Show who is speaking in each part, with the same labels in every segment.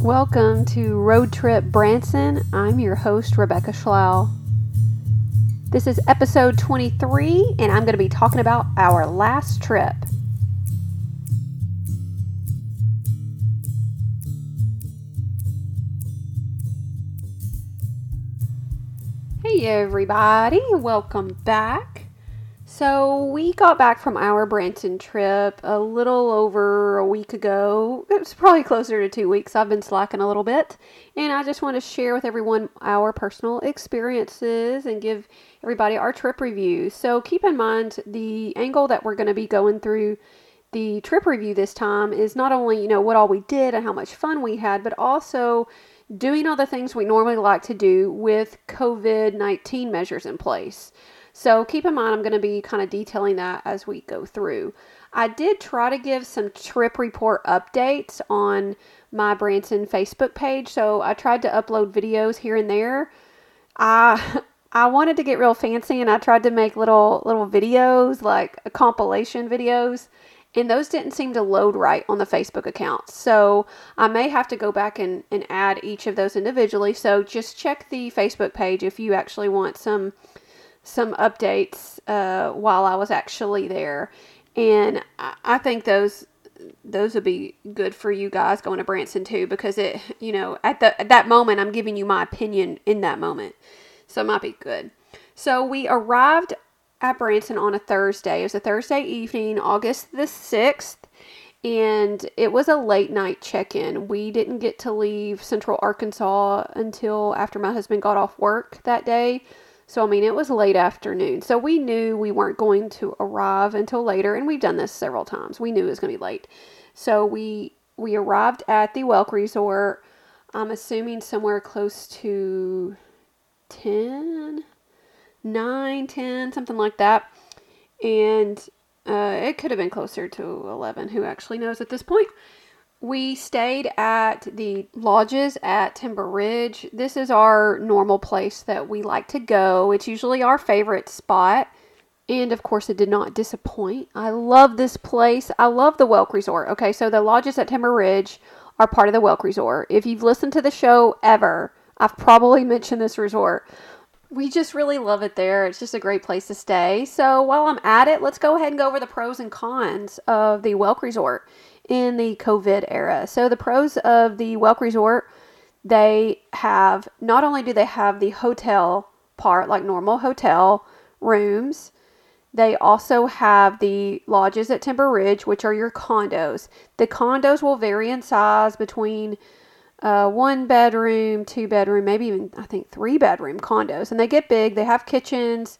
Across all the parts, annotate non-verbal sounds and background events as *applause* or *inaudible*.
Speaker 1: Welcome to Road Trip Branson. I'm your host, Rebecca Schlau. This is episode 23, and I'm going to be talking about our last trip. Hey, everybody, welcome back. So, we got back from our Branson trip a little over a week ago. It was probably closer to two weeks. I've been slacking a little bit. And I just want to share with everyone our personal experiences and give everybody our trip review. So, keep in mind the angle that we're going to be going through the trip review this time is not only, you know, what all we did and how much fun we had, but also doing all the things we normally like to do with COVID 19 measures in place. So keep in mind, I'm going to be kind of detailing that as we go through. I did try to give some trip report updates on my Branson Facebook page, so I tried to upload videos here and there. I *laughs* I wanted to get real fancy and I tried to make little little videos like a compilation videos and those didn't seem to load right on the Facebook account. So I may have to go back and, and add each of those individually. So just check the Facebook page if you actually want some some updates uh, while I was actually there, and I, I think those those would be good for you guys going to Branson too because it you know at the at that moment I'm giving you my opinion in that moment, so it might be good. So we arrived at Branson on a Thursday. It was a Thursday evening, August the sixth. And it was a late night check in. We didn't get to leave Central Arkansas until after my husband got off work that day. So, I mean, it was late afternoon. So, we knew we weren't going to arrive until later. And we've done this several times. We knew it was going to be late. So, we we arrived at the Welk Resort, I'm assuming somewhere close to 10, 9, 10, something like that. And uh, it could have been closer to 11. Who actually knows at this point? We stayed at the lodges at Timber Ridge. This is our normal place that we like to go. It's usually our favorite spot. And of course, it did not disappoint. I love this place. I love the Welk Resort. Okay, so the lodges at Timber Ridge are part of the Welk Resort. If you've listened to the show ever, I've probably *laughs* mentioned this resort. We just really love it there. It's just a great place to stay. So while I'm at it, let's go ahead and go over the pros and cons of the Welk Resort in the COVID era. So the pros of the Welk Resort, they have not only do they have the hotel part like normal hotel rooms, they also have the lodges at Timber Ridge, which are your condos. The condos will vary in size between uh, one bedroom, two bedroom, maybe even I think three bedroom condos, and they get big. They have kitchens.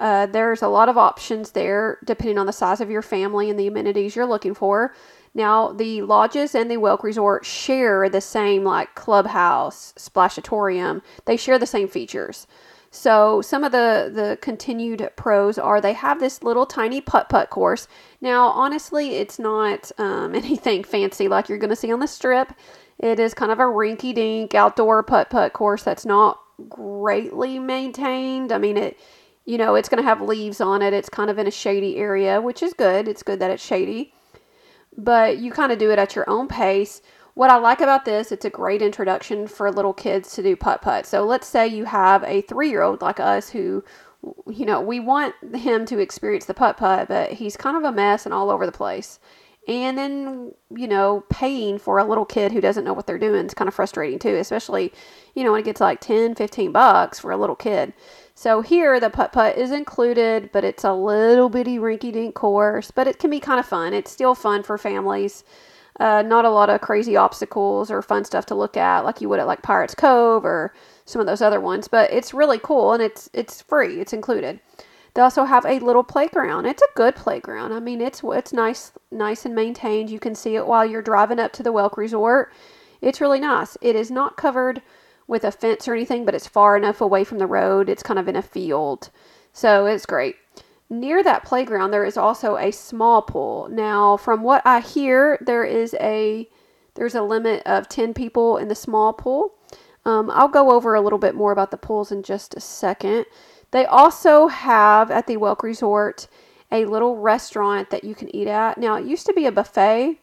Speaker 1: Uh, there's a lot of options there depending on the size of your family and the amenities you're looking for. Now, the lodges and the Welk Resort share the same like clubhouse, splashatorium. They share the same features. So some of the the continued pros are they have this little tiny putt putt course. Now, honestly, it's not um, *laughs* anything fancy like you're going to see on the strip. It is kind of a rinky dink outdoor putt putt course that's not greatly maintained. I mean, it you know it's going to have leaves on it. It's kind of in a shady area, which is good. It's good that it's shady but you kind of do it at your own pace. What I like about this, it's a great introduction for little kids to do putt putt. So let's say you have a three year old like us who, you know, we want him to experience the putt putt, but he's kind of a mess and all over the place. And then, you know, paying for a little kid who doesn't know what they're doing is kind of frustrating too, especially, you know, when it gets like 10, 15 bucks for a little kid. So here the putt putt is included, but it's a little bitty rinky dink course, but it can be kind of fun. It's still fun for families. Uh, not a lot of crazy obstacles or fun stuff to look at like you would at like Pirates Cove or some of those other ones, but it's really cool and it's it's free. It's included. They also have a little playground. It's a good playground. I mean, it's it's nice nice and maintained. You can see it while you're driving up to the Welk Resort. It's really nice. It is not covered with a fence or anything, but it's far enough away from the road. It's kind of in a field. So it's great. Near that playground, there is also a small pool. Now, from what I hear, there is a there's a limit of 10 people in the small pool. Um, I'll go over a little bit more about the pools in just a second. They also have at the Welk Resort a little restaurant that you can eat at. Now, it used to be a buffet.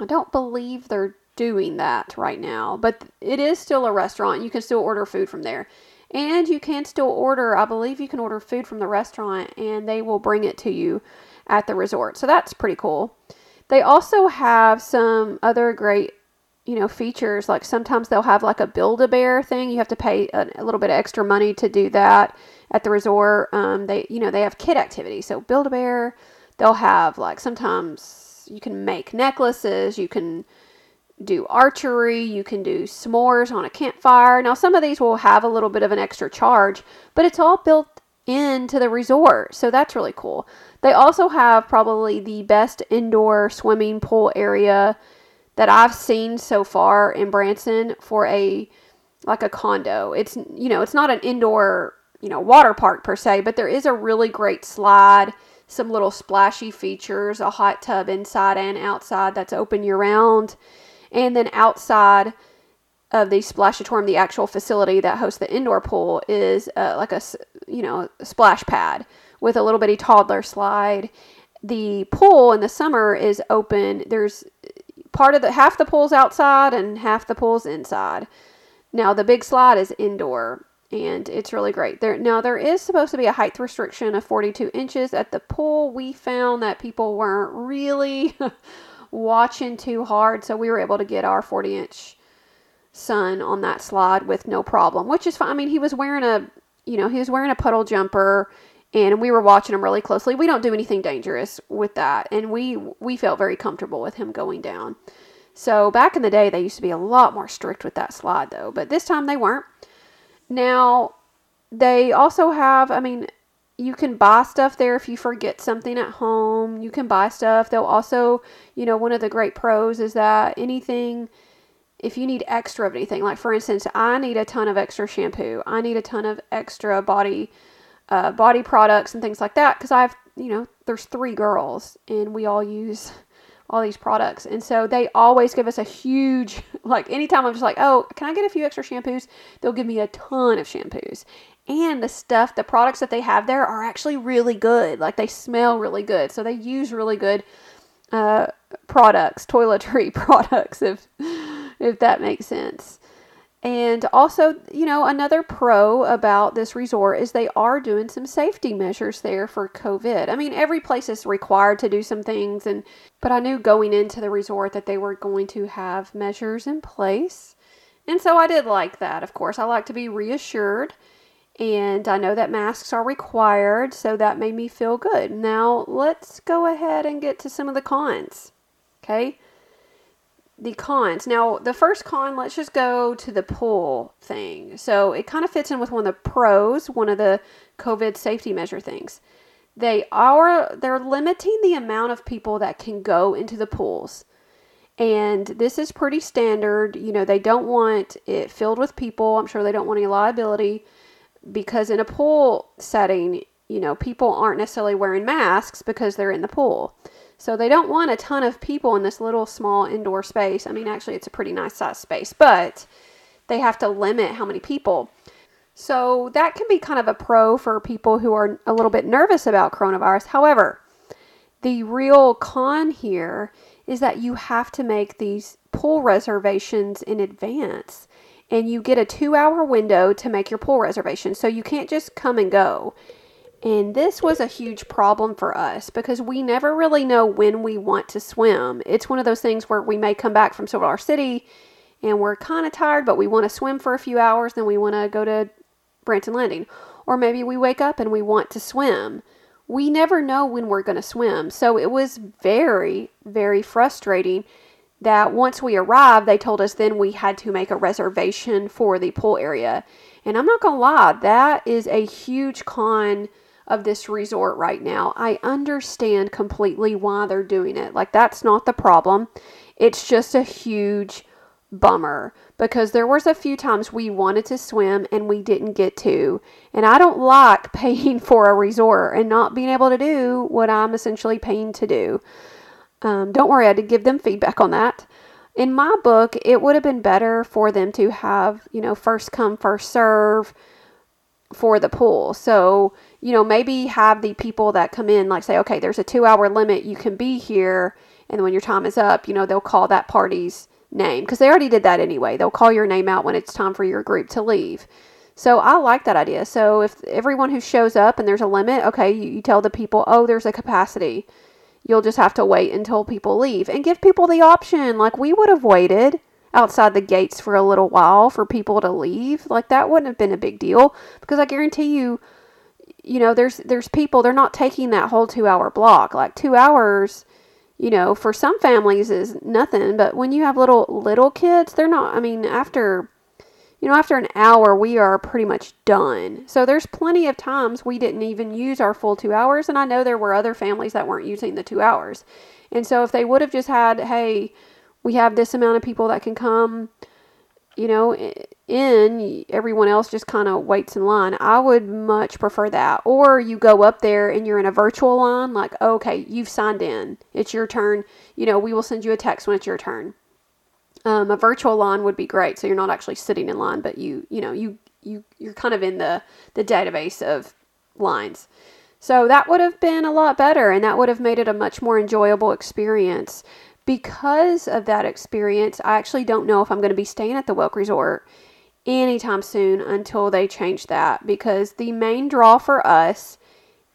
Speaker 1: I don't believe they're doing that right now, but it is still a restaurant. You can still order food from there. And you can still order, I believe you can order food from the restaurant and they will bring it to you at the resort. So that's pretty cool. They also have some other great, you know, features. Like sometimes they'll have like a build a bear thing. You have to pay a, a, little bit of extra money to do that at the resort. Um, they, you know, they have kid activities. So build a bear. They'll have like sometimes you can make necklaces. You can do archery, you can do s'mores on a campfire. Now, some of these will have a little bit of an extra charge, but it's all built into the resort, so that's really cool. They also have probably the best indoor swimming pool area that I've seen so far in Branson for a like a condo. It's you know, it's not an indoor, you know, water park per se, but there is a really great slide, some little splashy features, a hot tub inside and outside that's open year round and then outside of the splashatorium, the actual facility that hosts the indoor pool, is uh, like a you know splash pad with a little bitty toddler slide. The pool in the summer is open. There's part of the half the pool's outside and half the pool's inside. Now the big slide is indoor and it's really great. There now there is supposed to be a height restriction of 42 inches at the pool. We found that people weren't really *laughs* watching too hard, so we were able to get our 40 inch son on that slide with no problem, which is fine. I mean, he was wearing a, you know, he was wearing a puddle jumper and we were watching him really closely. We don't do anything dangerous with that, and we we felt very comfortable with him going down. So back in the day, they used to be a lot more strict with that slide, though, but this time they weren't. Now they also have, I mean, you can buy stuff there if you forget something at home. You can buy stuff. They'll also, you know, one of the great pros is that anything, if you need extra of anything, like for instance, I need a ton of extra shampoo, I need a ton of extra body, uh, body products and things like that, because I've, you know, there's three girls and we all use all these products. And so they always give us a huge, *laughs* like anytime I'm just like, oh, can I get a few extra shampoos? They'll give me a ton of shampoos and the stuff the products that they have there are actually really good. Like they smell really good. So they use really good uh, products toiletry *laughs* products if if that makes sense. And also you know another pro about this resort is they are doing some safety measures there for covid. I mean every place is required to do some things and but i knew going into the resort that they were going to have measures in place. And so i did like that of course. I like to be reassured and I know that masks are required, so that made me feel good. Now, let's go ahead and get to some of the cons. Okay? The cons. Now, the first con, let's just go to the pool thing. So, it kind of fits in with one of the pros, one of the COVID safety measure things. They are they're limiting the amount of people that can go into the pools. And this is pretty standard. You know, they don't want it filled with people. I'm sure they don't want any liability because in a pool setting, you know, people aren't necessarily wearing masks because they're in the pool. So they don't want a ton of people in this little small indoor space. I mean, actually, it's a pretty nice size space, but they have to limit how many people. So that can be kind of a pro for people who are a little bit nervous about coronavirus. However, the real con here is that you have to make these pool reservations in advance and you get a two hour window to make your pool reservation. So you can't just come and go. And this was a huge problem for us because we never really know when we want to swim. It's one of those things where we may come back from Silver City and we're kind of tired, but we want to swim for a few hours, then we want to go to Branson Landing. Or maybe we wake up and we want to swim. We never know when we're going to swim. So it was very, very frustrating that once we arrived, they told us then we had to make a reservation for the pool area. And I'm not going to lie, that is a huge con of this resort right now. I understand completely why they're doing it. Like, that's not the problem. It's just a huge bummer because there was a few times we wanted to swim and we didn't get to. And I don't like *laughs* paying for a resort and not being able to do what I'm essentially paying to do. Um, don't worry, I did give them feedback on that. In my book, it would have been better for them to have, you know, first come, first serve for the pool. So, you know, maybe have the people that come in, like say, okay, there's a two hour limit, you can be here. And when your time is up, you know, they'll call that party's name because they already did that anyway. They'll call your name out when it's time for your group to leave. So I like that idea. So if everyone who shows up and there's a limit, okay, you, you tell the people, oh, there's a capacity. You'll just have to wait until people leave and give people the option. Like we would have waited outside the gates for a little while for people to leave. Like that wouldn't have been a big deal because I guarantee you, you know, there's there's people they're not taking that whole two hour block. Like two hours, you know, for some families is nothing, but when you have little little kids, they're not. I mean, after you know, after an hour, we are pretty much done. So there's plenty of times we didn't even use our full two hours, and I know there were other families that weren't using the two hours. And so if they would have just had, hey, we have this amount of people that can come, you know, in, everyone else just kind of waits in line. I would much prefer that. Or you go up there and you're in a virtual line, like, oh, okay, you've signed in, it's your turn. You know, we will send you a text when it's your turn. Um, a virtual line would be great, so you're not actually sitting in line, but you, you know, you you you're kind of in the the database of lines. So that would have been a lot better, and that would have made it a much more enjoyable experience because of that experience, I actually don't know if I'm going to be staying at the Welk Resort anytime soon until they change that because the main draw for us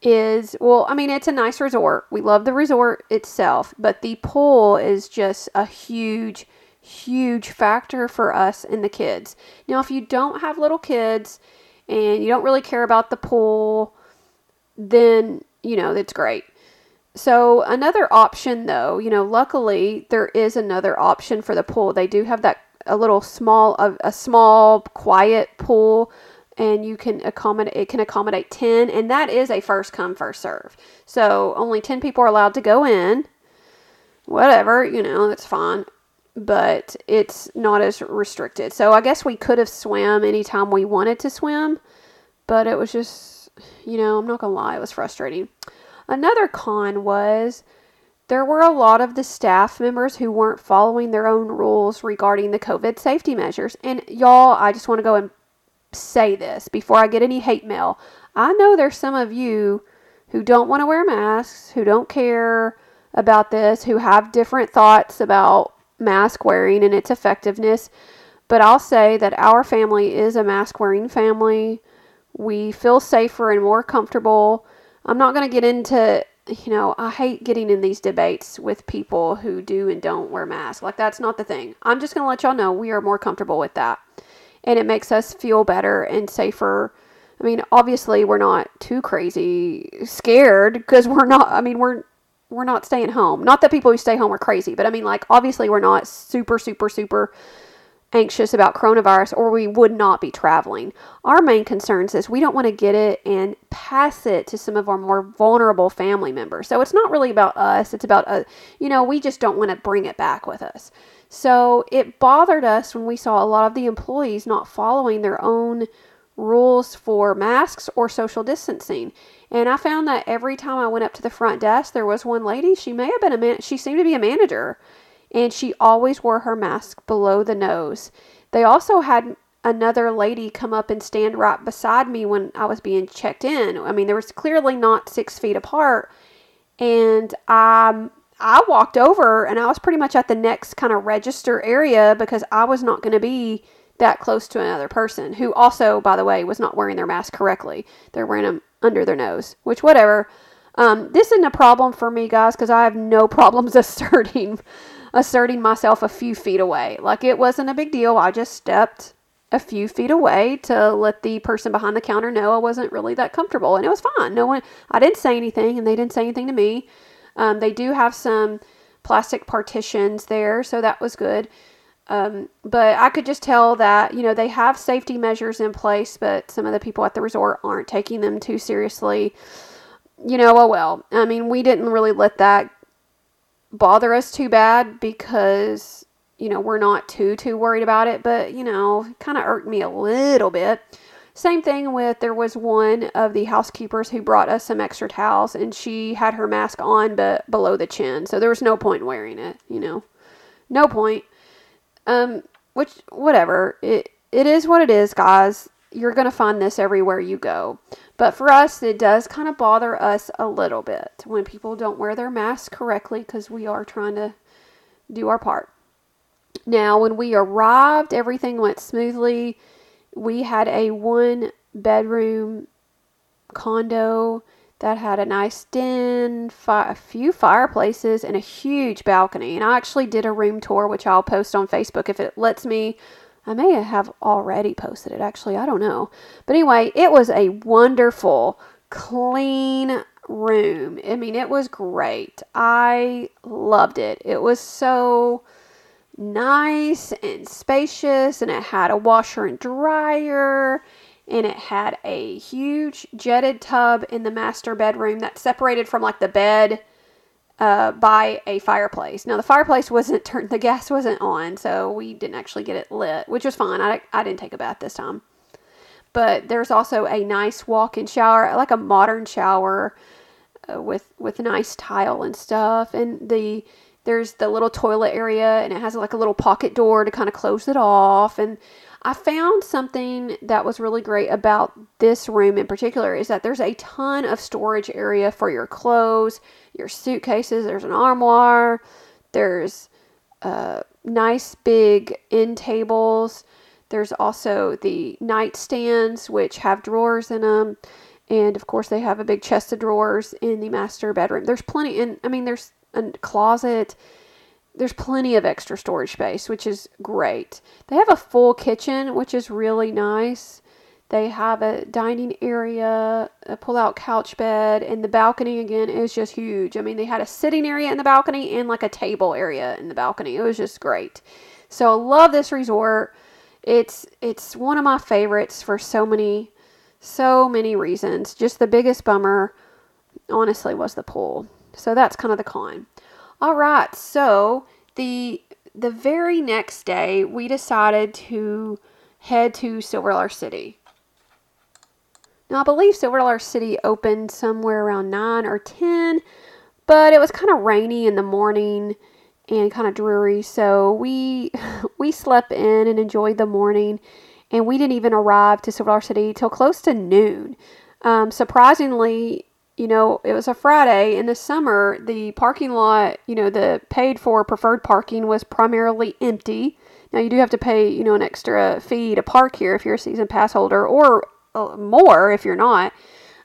Speaker 1: is well, I mean, it's a nice resort. We love the resort itself, but the pool is just a huge, huge factor for us and the kids. Now, if you don't have little kids and you don't really care about the pool, then you know, that's great. So another option though, you know, luckily there is another option for the pool. They do have that a little small a, a small quiet pool and you can accommodate it can accommodate 10 and that is a first come first serve. So only 10 people are allowed to go in. Whatever, you know, that's fine. But it's not as restricted. So I guess we could have swam anytime we wanted to swim, but it was just, you know, I'm not going to lie, it was frustrating. Another con was there were a lot of the staff members who weren't following their own rules regarding the COVID safety measures. And y'all, I just want to go and say this before I get any hate mail. I know there's some of you who don't want to wear masks, who don't care about this, who have different thoughts about mask wearing and its effectiveness. But I'll say that our family is a mask wearing family. We feel safer and more comfortable I'm not going to get into, you know, I hate getting in these debates with people who do and don't wear masks. Like, that's not the thing. I'm just going to let y'all know we are more comfortable with that. And it makes us feel better and safer. I mean, obviously, we're not too crazy scared because we're not, I mean, we're, we're not staying home. Not that people who stay home are crazy, but I mean, like, obviously, we're not super, super, super anxious about coronavirus or we would not be traveling. Our main concerns is we don't want to get it and pass it to some of our more vulnerable family members. So it's not really about us, it's about uh, you know, we just don't want to bring it back with us. So it bothered us when we saw a lot of the employees not following their own rules for masks or social distancing. And I found that every time I went up to the front desk, there was one lady, she may have been a man, she seemed to be a manager and she always wore her mask below the nose. They also had another lady come up and stand right beside me when I was being checked in. I mean, there was clearly not six feet apart. And I, I walked over and I was pretty much at the next kind of register area because I was not going to be that close to another person who also, by the way, was not wearing their mask correctly. They're wearing them under their nose, which, whatever. Um, this isn't a problem for me, guys, because I have no *laughs* problems asserting asserting myself a few feet away. Like it wasn't a big deal. I just stepped a few feet away to let the person behind the counter know I wasn't really that comfortable, and it was fine. No one, I didn't say anything, and they didn't say anything to me. Um, they do have some plastic partitions there, so that was good. Um, but I could just tell that you know they have safety measures in place, but some of the people at the resort aren't taking them too seriously. You know, oh well. I mean, we didn't really let that bother us too bad because you know we're not too too worried about it but you know kind of irked me a little bit same thing with there was one of the housekeepers who brought us some extra towels and she had her mask on but below the chin so there was no point wearing it you know no point um which whatever it it is what it is guys you're to find this everywhere you go but for us, it does kind of bother us a little bit when people don't wear their masks correctly because we are trying to do our part. Now, when we arrived, everything went smoothly. We had a one bedroom condo that had a nice den, fi- a few fireplaces, and a huge balcony. And I actually did a room tour, which I'll post on Facebook if it lets me. I may have already posted it, actually. I don't know. But anyway, it was a wonderful, clean room. I mean, it was great. I loved it. It was so nice and spacious, and it had a washer and dryer and it had a huge jetted tub in the master bedroom that separated from like the bed uh, by a fireplace. Now the fireplace wasn't turned, the gas wasn't on, so we didn't actually get it lit, which was fine. I, I didn't take a bath this time. But there's also a nice walk-in shower, like a modern shower uh, with with nice tile and stuff, and the there's the little toilet area, and it has like a little pocket door to kind of close it off, and I found something that was really great about this room in particular is that there's a ton of storage area for your clothes, your suitcases. There's an armoire, there's uh, nice big end tables. There's also the nightstands, which have drawers in them. And of course, they have a big chest of drawers in the master bedroom. There's plenty, and I mean, there's a closet there's plenty of extra storage space, which is great. They have a full kitchen, which is really nice. They have a dining area, a pull out couch bed, and the balcony again is just huge. I mean, they had a sitting area in the balcony and like a table area in the balcony. It was just great. So, I love this resort. It's it's one of my favorites for so many so many reasons. Just the biggest bummer honestly was the pool. So that's kind of the con. All right, so the the very next day we decided to head to Silver City. Now I believe Silver City opened somewhere around 9 or 10, but it was kind of rainy in the morning and kind of dreary, so we *laughs* we slept in and enjoyed the morning and we didn't even arrive to Silver City till close to noon. Um, surprisingly, you know, it was a Friday in the summer. The parking lot, you know, the paid for preferred parking was primarily empty. Now you do have to pay, you know, an extra fee to park here if you're a season pass holder, or uh, more if you're not.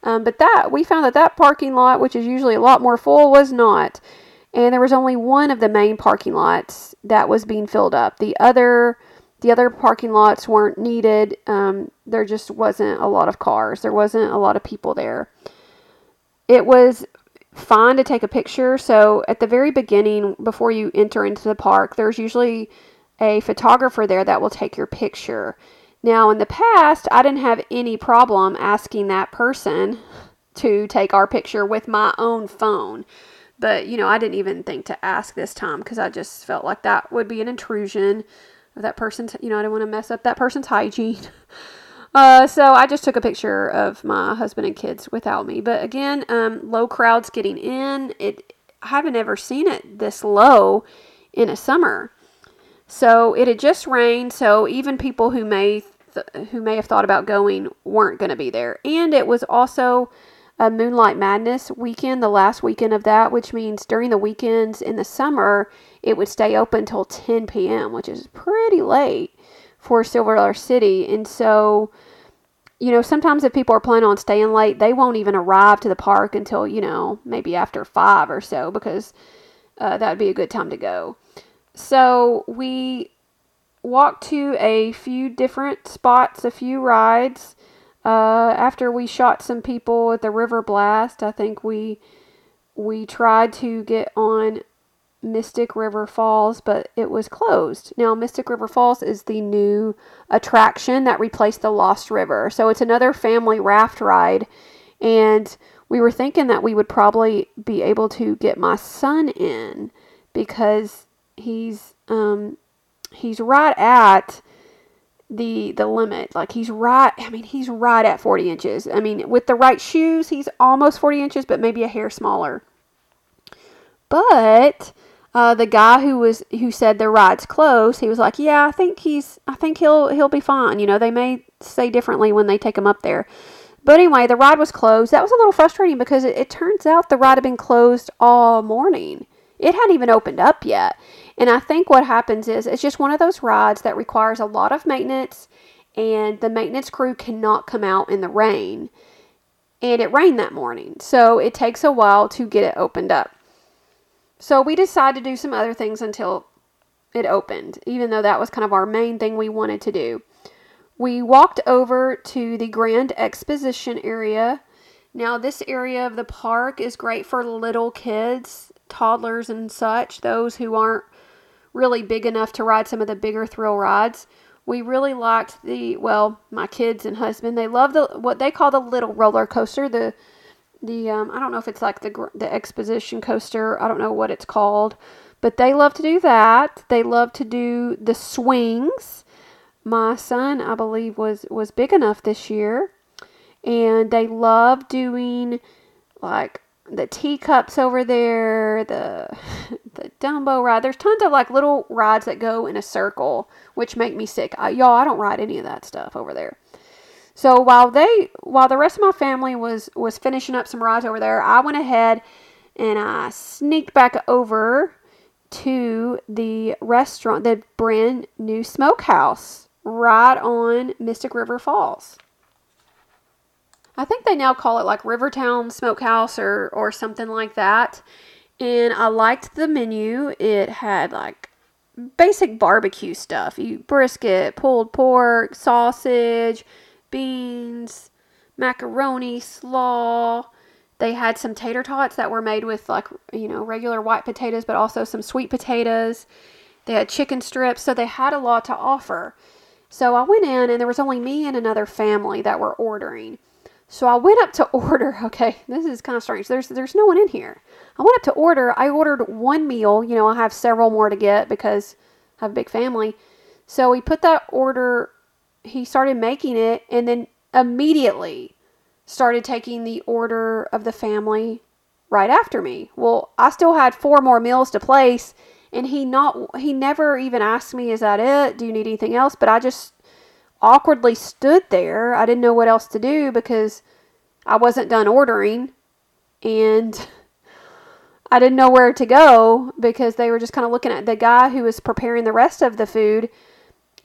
Speaker 1: Um, but that we found that that parking lot, which is usually a lot more full, was not. And there was only one of the main parking lots that was being filled up. The other, the other parking lots weren't needed. Um, there just wasn't a lot of cars. There wasn't a lot of people there it was fine to take a picture. So at the very beginning, before you enter into the park, there's usually a photographer there that will take your picture. Now, in the past, I didn't have any problem asking that person to take our picture with my own phone. But, you know, I didn't even think to ask this time because I just felt like that would be an intrusion of that person's, you know, I didn't want to mess up that person's hygiene. *laughs* Uh, so I just took a picture of my husband and kids without me. But again, um, low crowds getting in. It I haven't ever seen it this low in a summer. So it had just rained. So even people who may th- who may have thought about going weren't going to be there. And it was also a Moonlight Madness weekend, the last weekend of that, which means during the weekends in the summer, it would stay open till 10 p.m., which is pretty late for Silver Dollar City. And so you know, sometimes if people are planning on staying late, they won't even arrive to the park until, you know, maybe after five or so because uh, that would be a good time to go. So we walked to a few different spots, a few rides. Uh, after we shot some people at the River Blast, I think we we tried to get on Mystic River Falls, but it was closed. Now, Mystic River Falls is the new attraction that replaced the Lost River. So it's another family raft ride. And we were thinking that we would probably be able to get my son in because he's um he's right at the the limit like he's right i mean he's right at 40 inches i mean with the right shoes he's almost 40 inches but maybe a hair smaller but uh, the guy who was who said the ride's closed, he was like, "Yeah, I think he's, I think he'll he'll be fine." You know, they may say differently when they take him up there. But anyway, the ride was closed. That was a little frustrating because it, it turns out the ride had been closed all morning. it hadn't even opened up yet. And I think what happens is it's just one of those rides that requires a lot of maintenance, and the maintenance crew cannot come out in the rain. And it rained that morning, so it takes a while to get it opened up. So we decided to do some other things until it opened, even though that was kind of our main thing we wanted to do. We walked over to the Grand Exposition area. Now, this area of the park is great for little kids, toddlers, and such, those who aren't really big enough to ride some of the bigger thrill rides. We really liked the well, my kids and husband. They love the what they call the little roller coaster. The the um, I don't know if it's like the the exposition coaster. I don't know what it's called, but they love to do that. They love to do the swings. My son, I believe, was was big enough this year, and they love doing like the teacups over there, the *laughs* the Dumbo ride. There's tons of like little rides that go in a circle, which make me sick. I, y'all, I don't ride any of that stuff over there. So while they, while the rest of my family was was finishing up some rides over there, I went ahead and I sneaked back over to the restaurant, the brand new smokehouse right on Mystic River Falls. I think they now call it like Rivertown Smokehouse or or something like that. And I liked the menu. It had like basic barbecue stuff. You brisket, pulled pork, sausage, beans, macaroni, slaw. They had some tater tots that were made with like, you know, regular white potatoes, but also some sweet potatoes. They had chicken strips, so they had a lot to offer. So I went in and there was only me and another family that were ordering. So I went up to *laughs* order. Okay, this is kind of strange. There's there's no one in here. I went up to order. I ordered one meal. You know, I have several more to get because I have a big family. So we put that order. He started making it, and then immediately started taking the order of the family right after me. Well, I still had four more meals to place, and he not he never even asked me, "Is that it? Do you need anything else?" But I just awkwardly stood there. I didn't know what else to do because I wasn't done ordering and *laughs* I didn't know where to go because they were just kind of looking at the guy who was preparing the rest of the food.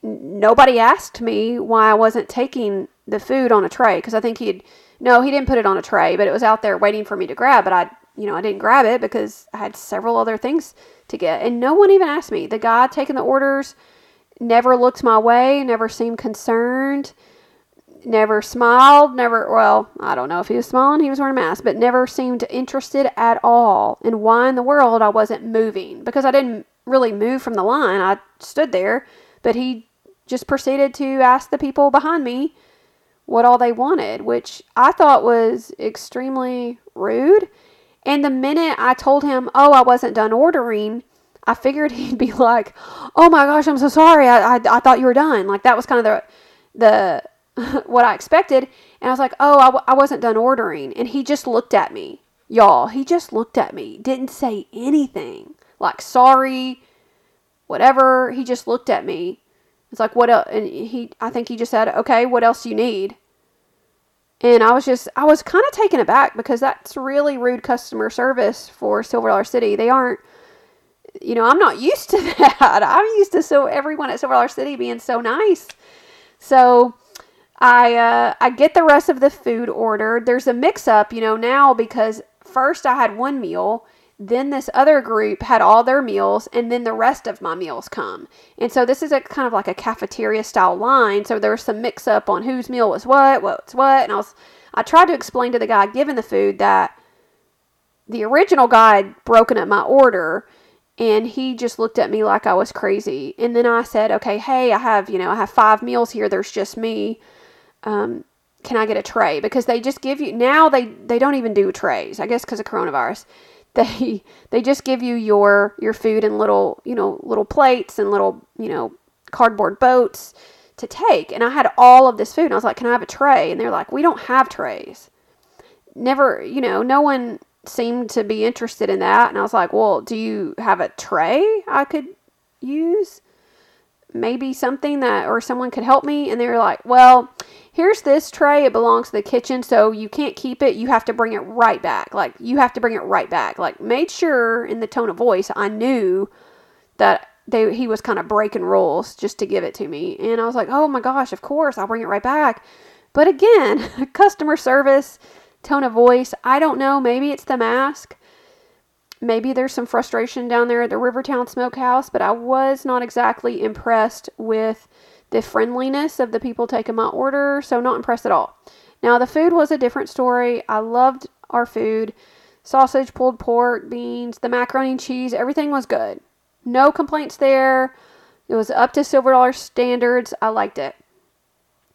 Speaker 1: Nobody asked me why I wasn't taking the food on a tray because I think he'd no, he didn't put it on a tray, but it was out there waiting for me to grab, but I you know, I didn't grab it because I had several other things to get. And no one even asked me. The guy taking the orders never looked my way, never seemed concerned, never smiled, never, well, I don't know if he was smiling, he was wearing a mask, but never seemed interested at all in why in the world I wasn't moving because I didn't really move from the line. I stood there, but he just proceeded to ask the people behind me what all they wanted, which I thought was extremely rude. And the minute I told him, oh, I wasn't done ordering, I figured *laughs* he'd be like, "Oh my gosh, I'm so sorry. I, I, I thought you were done." Like that was kind of the the *laughs* what I expected, and I was like, "Oh, I w- I wasn't done ordering." And he just looked at me, y'all. He just looked at me, didn't say anything, like sorry, whatever. He just looked at me. It's like, "What else?" And he, I think he just said, "Okay, what else you need?" And I was just, I was kind of taken aback because that's really rude customer service for Silver Dollar City. They aren't you know, I'm not used to *laughs* that. I'm used to so everyone at Silver Dollar City being so nice. So I uh, I get the rest of the food ordered. There's a mix up, you know, now because first I had one meal, then this other group had all their meals, and then the rest of my meals come. And so this is a kind of like a cafeteria style line. So there was some mix up on whose meal was what, what's what, and I was I tried to explain to the guy giving the food that the original guy had broken up my order and he just looked at me like I was crazy. And then I said, "Okay, hey, I have you know I have five meals here. There's just me. Um, can I get a tray? Because they just give you now they they don't even do trays. I guess because of coronavirus, they they just give you your your food in little you know little plates and little you know cardboard boats to take. And I had all of this food. And I was like, "Can I have a tray?" And they're like, "We don't have trays." Never, you know, no one seemed to be interested in that. And I was like, well, do you have a tray I could use? Maybe something that, or someone could help me. And they were like, well, here's this tray. It belongs to the kitchen, so you can't keep it. You have to bring it right back. Like, you have to bring it right back. Like, made sure in the tone of voice I knew that they he was kind of breaking rules just to give it to me. And I was like, oh my gosh, of course, I'll bring it right back. But again, *laughs* customer service, tone of voice, I don't know. Maybe it's the mask. Maybe there's some frustration down there at the Rivertown Smokehouse, but I was not exactly impressed with the friendliness of the people taking my order, so not impressed at all. Now, the food was a different story. I loved our food sausage, pulled pork, beans, the macaroni and cheese, everything was good. No complaints there. It was up to silver dollar standards. I liked it.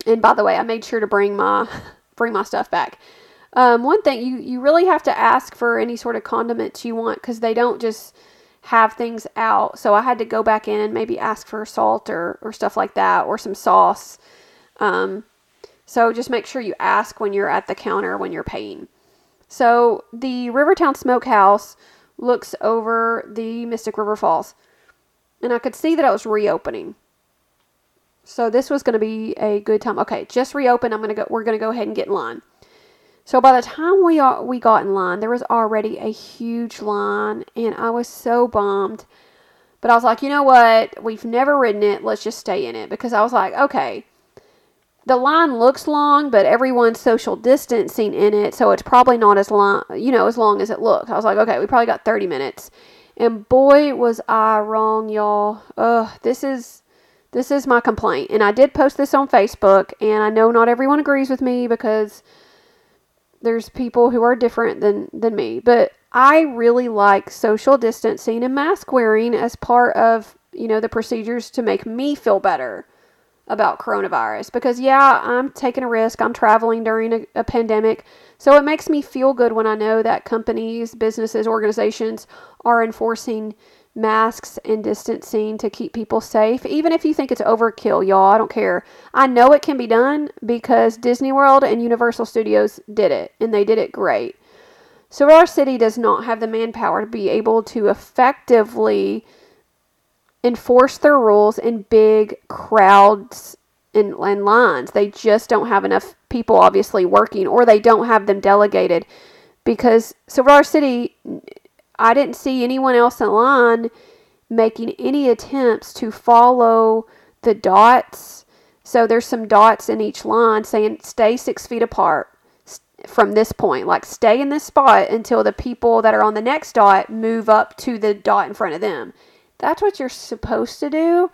Speaker 1: And by the way, I made sure to bring my *laughs* bring my stuff back. Um, one thing you you really have to ask for any sort of condiments you want because they don't just have things out. So I had to go back in and maybe ask for salt or or stuff like that or some sauce. Um, so just make sure you ask when you're at the counter when you're paying. So the Rivertown Smokehouse looks over the Mystic River Falls. And I could see that it was reopening. So this was going to be a good time. Okay, just reopened. I'm going to go we're going to go ahead and get in line. So by the time we are, we got in line, there was already a huge line and I was so bummed. But I was like, "You know what? We've never ridden it. Let's just stay in it." Because I was like, "Okay, the line looks long, but everyone's social distancing in it, so it's probably not as long, you know, as long as it looks. I was like, okay, we probably got 30 minutes. And boy, was I wrong, y'all. Ugh, this is this is my complaint. And I did post this on Facebook, and I know not everyone agrees with me because there's people who are different than than me, but I really like social distancing and mask wearing as part of, you know, the procedures to make me feel better about coronavirus because, yeah, I'm taking a risk. I'm traveling during a, a, pandemic. So it makes me feel good when I know that companies, businesses, organizations are enforcing masks and distancing to keep people safe. Even if you think it's overkill, y'all, I don't care. I know it can be done because Disney World and Universal Studios did it and they did it great. So our city does not have the manpower to be able to effectively enforce their rules in big crowds and, and lines. They just don't have enough people, obviously, working, or they don't have them delegated. Because Silver City, I didn't see anyone else in line making any attempts to follow the dots. So there's some dots in each line saying stay six feet apart from this point. Like stay in this spot until the people that are on the next dot move up to the dot in front of them. That's what you're supposed to do.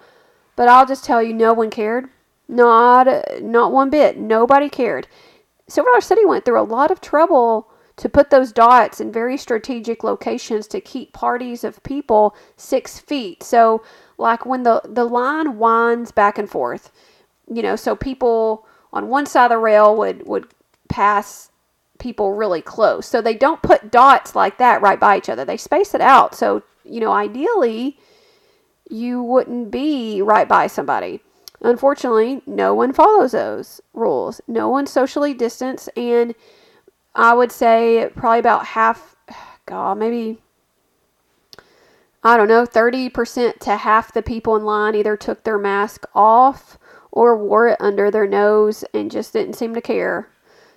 Speaker 1: But I'll just tell you, no one cared. Not, not one bit. Nobody cared. Silver Dollar City went through a lot of trouble to put those dots in very strategic locations to keep parties of people six feet. So, like when the, the line winds back and forth, you know, so people on one side of the rail would, would pass people really close. So they don't put dots like that right by each other. They space it out. So, you know, ideally, you wouldn't be right by somebody. Unfortunately, no one follows those rules. No one socially distanced, and I would say probably about half, *sighs* God, maybe, I don't know, 30% to half the people in line either took their mask off or wore it under their nose and just didn't seem to care.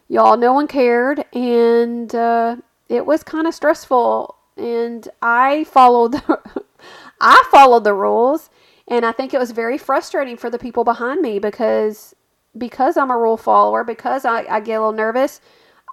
Speaker 1: Y'all, no one cared, and uh, it was kind of stressful. And I followed the, *laughs* I followed the rules, and I think it was very frustrating for the people behind me because because I'm a rule follower, because I, I get a little nervous.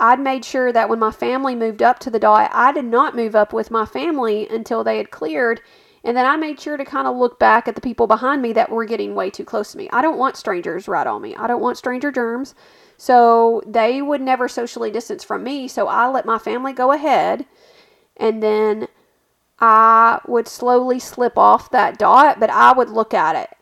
Speaker 1: I'd made sure that when my family moved up to the dot, I did not move up with my family until they had cleared. And then I made sure to kind of look back at the people behind me that were getting way too close to me. I don't want strangers right on me. I don't want stranger germs. So they would never socially distance from me. So I let my family go ahead. And then I would slowly slip off that dot, but I would look at it.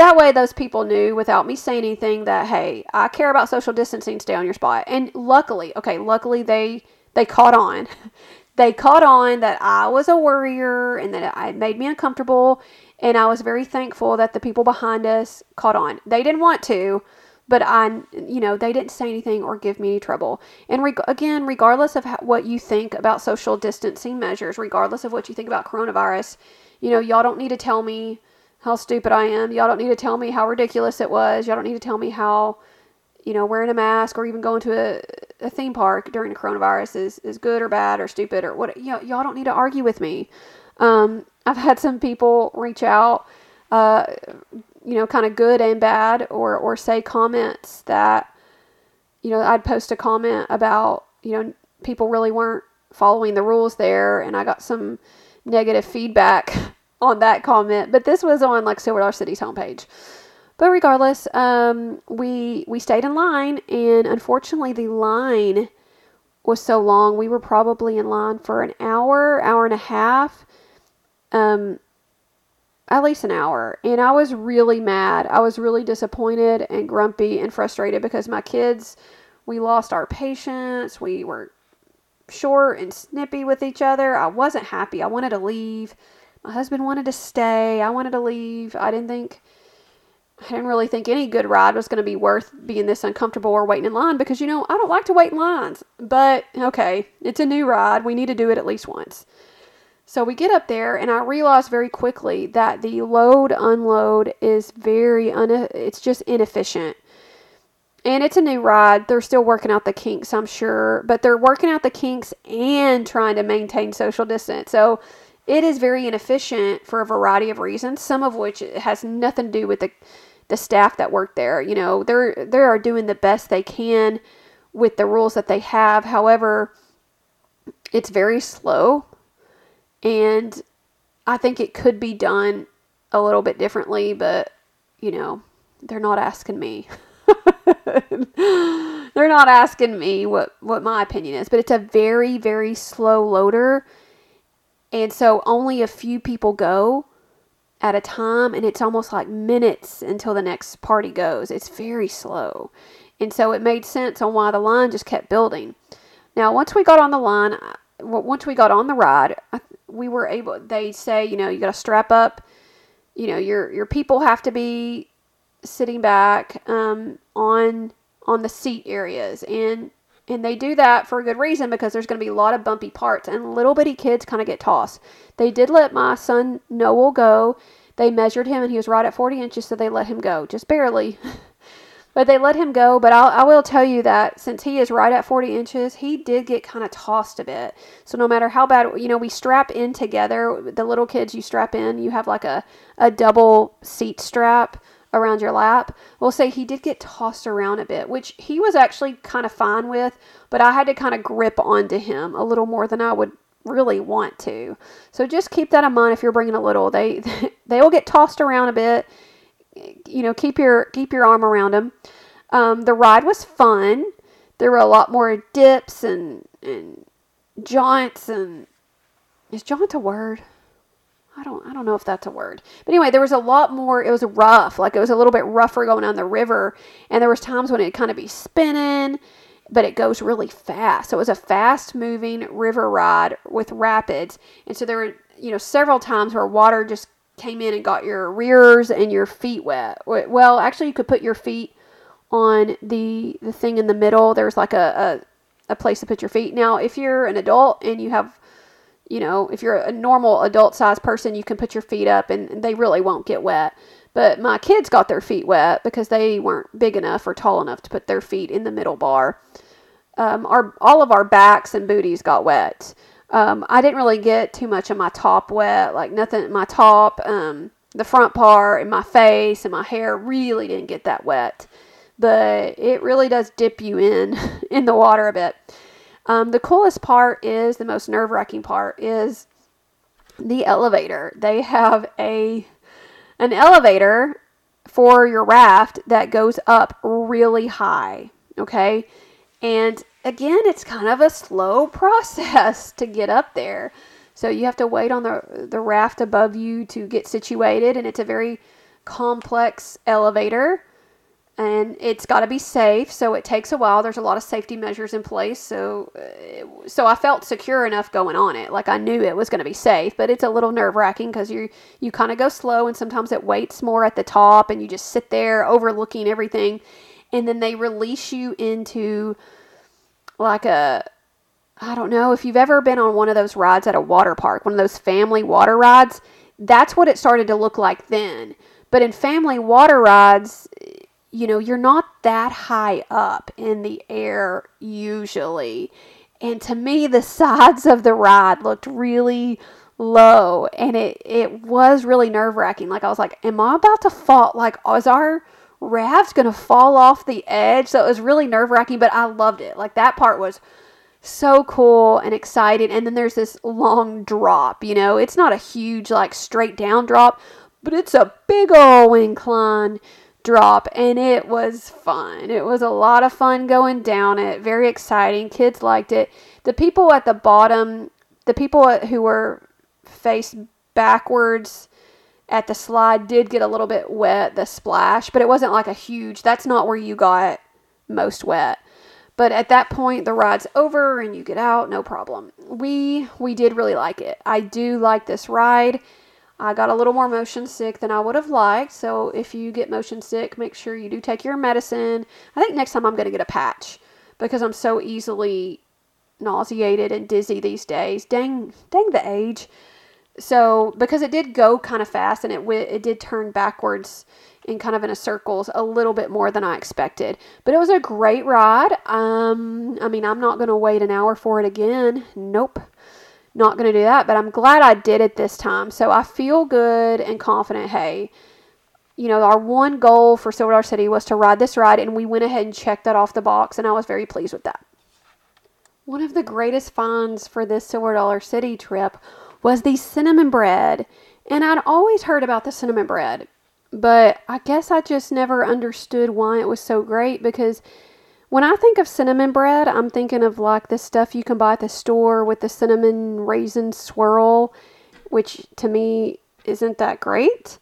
Speaker 1: That way, those people knew without me saying anything that, hey, I care about social distancing, stay on your spot. And luckily, okay, luckily they they caught on. *laughs* they caught on that I was a worrier and that it made me uncomfortable. And I was very thankful that the people behind us caught on. They didn't want to, but I, you know, they didn't say anything or give me any trouble. And reg- again, regardless of how, what you think about social distancing measures, regardless of what you think about coronavirus, you know, y'all don't need to tell me how stupid I am. Y'all don't need to tell me how ridiculous it was. Y'all don't need to tell me how you know, wearing a mask or even going to a, a theme park during the coronavirus is, is good or bad or stupid or what. You know, y'all don't need to argue with me. Um, I've had some people reach out, uh, you know, kind of good and bad, or or say comments that, you know, I'd post a comment about, you know, people really weren't following the rules there, and I got some negative feedback on that comment. But this was on like Silver Dollar City's homepage. But regardless, um, we we stayed in line, and unfortunately, the line was so long. We were probably in line for an hour, hour and a half, um, at least an hour. And I was really mad. I was really disappointed and grumpy and frustrated because my kids, we lost our patience. We were short and snippy with each other. I wasn't happy. I wanted to leave. My husband wanted to stay. I wanted to leave. I didn't think I didn't really think any good ride was going to be worth being this uncomfortable or waiting in line because, you know, I don't like to wait in lines. But, okay, it's a new ride. We need to do it at least once. So we get up there, and I realize very quickly that the load unload is very, un- it's just inefficient. And it's a new ride. They're still working out the kinks, I'm sure, but they're working out the kinks and trying to maintain social distance. So it is very inefficient for a variety of reasons, some of which has nothing to do with the the staff that work there. You know, they're they are doing the best they can with the rules that they have. However, it's very slow and I think it could be done a little bit differently, but you know, they're not asking me. *laughs* they're not asking me what what my opinion is, but it's a very very slow loader. And so only a few people go at a time and it's almost like minutes until the next party goes. It's very slow. And so it made sense on why the line just kept building. Now, once we got on the line, once we got on the ride, we were able they say, you know, you got to strap up, you know, your your people have to be sitting back um, on on the seat areas and and they do that for a good reason because there's going to be a lot of bumpy parts and little bitty kids kind of get tossed. They did let my son Noel go. They measured him and he was right at 40 inches, so they let him go, just barely. *laughs* but they let him go. But I'll, I will tell you that since he is right at 40 inches, he did get kind of tossed a bit. So no matter how bad, you know, we strap in together. The little kids, you strap in, you have like a, a double seat strap around your lap. We'll say he did get tossed around a bit, which he was actually kind of fine with, but I had to kind of grip onto him a little more than I would really want to. So just keep that in mind if you're bringing a little. They *laughs* they will get tossed around a bit. You know, keep your keep your arm around them. Um, the ride was fun. There were a lot more dips and and jaunts and is jaunt a word? I don't I don't know if that's a word. But anyway, there was a lot more it was rough. Like it was a little bit rougher going down the river and there was times when it'd kind of be spinning, but it goes really fast. So it was a fast moving river ride with rapids. And so there were, you know, several times where water just came in and got your rears and your feet wet. Well, actually you could put your feet on the the thing in the middle. There's like a, a, a place to put your feet. Now, if you're an adult and you have you know, if you're a normal adult sized person, you can put your feet up and they really won't get wet. But my kids got their feet wet because they weren't big enough or tall enough to put their feet in the middle bar. Um, our all of our backs and booties got wet. Um, I didn't really get too much of my top wet, like nothing. My top, um, the front part, and my face and my hair really didn't get that wet. But it really does dip you in *laughs* in the water a bit. Um, the coolest part is the most nerve wracking part is the elevator. They have a an elevator for your raft that goes up really high. Okay, and again, it's kind of a slow *laughs* process to get up there. So you have to wait on the the raft above you to get situated, and it's a very complex elevator and it's got to be safe so it takes a while. There's a lot of safety measures in place so uh, so i felt secure enough going on it. Like i knew it was going to be safe but it's a little nerve wracking because you you kind of go slow and sometimes it waits more at the top and you just sit there overlooking everything and then they release you into like a i don't know if you've ever been on one of those rides at a water park one of those family water rides that's what it started to look like then. But in family water rides you know, you're not that high up in the air usually. And to me, the *laughs* sides of the ride looked really low and it, it was really nerve wracking. Like, I was like, am I about to fall? Like, is our raft going to fall off the edge? So it was really nerve wracking, but I loved it. Like, that part was so cool and exciting. And then there's this long drop, you know, it's not a huge, like, straight down drop, but it's a big old incline drop and it was fun. It was a lot of fun going down it. Very exciting. Kids liked it. The people at the bottom, the people who were faced backwards at the slide did get a little bit wet, the splash, but it wasn't like a huge, that's not where you got most wet. But at that point the ride's over and you get out, no problem. We we did really like it. I do like this ride. I got a little more motion sick than I would have liked. So if you get motion sick, make sure you do take your medicine. I think next time I'm going to get a patch because I'm so easily nauseated and dizzy these days. Dang, dang the age. So because it did go kind of fast and it it did turn backwards in kind of in a circles a little bit more than I expected. But it was a great ride. Um, I mean, I'm not going to wait an hour for it again. Nope not going to do that, but I'm glad I did it this time. So I feel good and confident. Hey, you know, our one goal for Silver Dollar City was to ride this ride, and we went ahead and checked that off the box, and I was very pleased with that. One of the greatest finds for this Silver Dollar City trip was the cinnamon bread. And I'd always heard about the cinnamon bread, but I guess I just never understood why it was so great because when I think of cinnamon bread, I'm thinking of like the stuff you can buy at the store with the cinnamon raisin swirl, which to me isn't that great.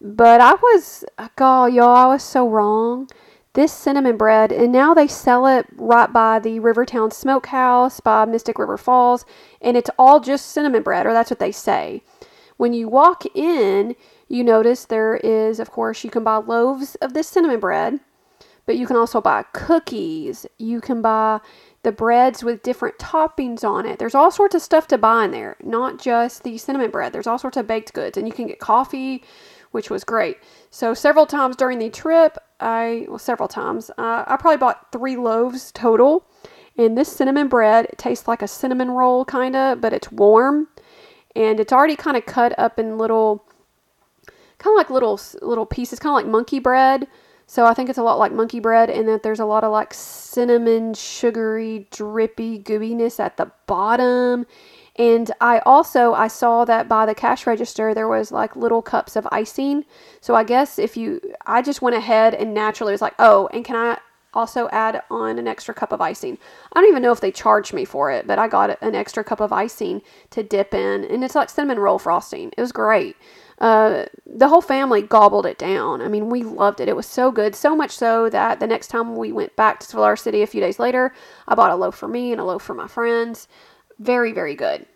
Speaker 1: But I was, uh, God, y'all, I was so wrong. This cinnamon bread, and now they sell it right by the Rivertown Smokehouse by Mystic River Falls, and it's all just cinnamon bread, or that's what they say. When you walk in, you notice there is, of course, you can buy loaves of this cinnamon bread but you can also buy cookies. You can buy the breads with different toppings on it. There's all sorts of stuff to buy in there, not just the cinnamon bread. There's all sorts of baked goods, and you can get coffee, which was great. So several times during the trip, I well several times, uh, I probably bought three loaves total. And this cinnamon bread tastes like a cinnamon roll, kind of, but it's warm, and it's already kind of cut up in little, kind of like little little pieces, kind of like monkey bread so I think it's a lot like monkey bread in that there's a lot of like cinnamon, sugary, drippy goobiness at the bottom. And I also I saw that by the cash register there was like little cups of icing. So I guess if you I just went ahead and naturally was like, "Oh, and can I also add on an extra cup of icing. I don't even know if they charged me for it, but I got an extra cup of icing to dip in, and it's like cinnamon roll frosting. It was great. Uh, the whole family gobbled it down. I mean, we loved it. It was so good, so much so that the next time we went back to Solar City a few days later, I bought a loaf for me and a loaf for my friends. Very, very good.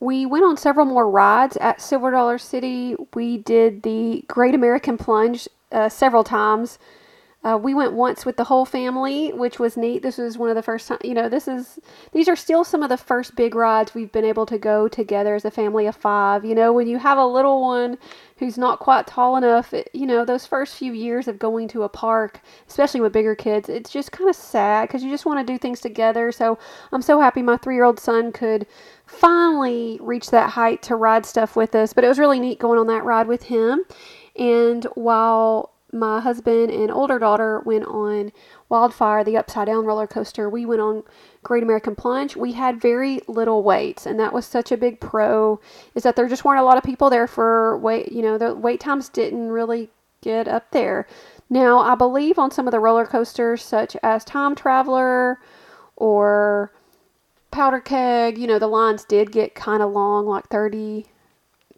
Speaker 1: We went on several more rides at Silver Dollar City. We did the Great American Plunge uh, several times. Uh, we went once with the whole family, which was neat. This was one of the first time, you know, this is, these are still some of the first big rides we've been able to go together as a family of five. You know, when you have a little one who's not quite tall enough, it, you know, those first few years of going to a park, especially with bigger kids, it's just kind of sad because you just want to do things together. So I'm so happy my three year old son could finally reach that height to ride stuff with us. But it was really neat going on that ride with him. And while my husband and older daughter went on Wildfire, the upside down roller coaster. We went on Great American Plunge. We had very little waits, and that was such a big pro. Is that there just weren't a lot of people there for wait. You know, the wait times didn't really get up there. Now, I believe on some of the roller coasters, such as Time Traveler or Powder Keg, you know, the lines did get kind of long, like 30,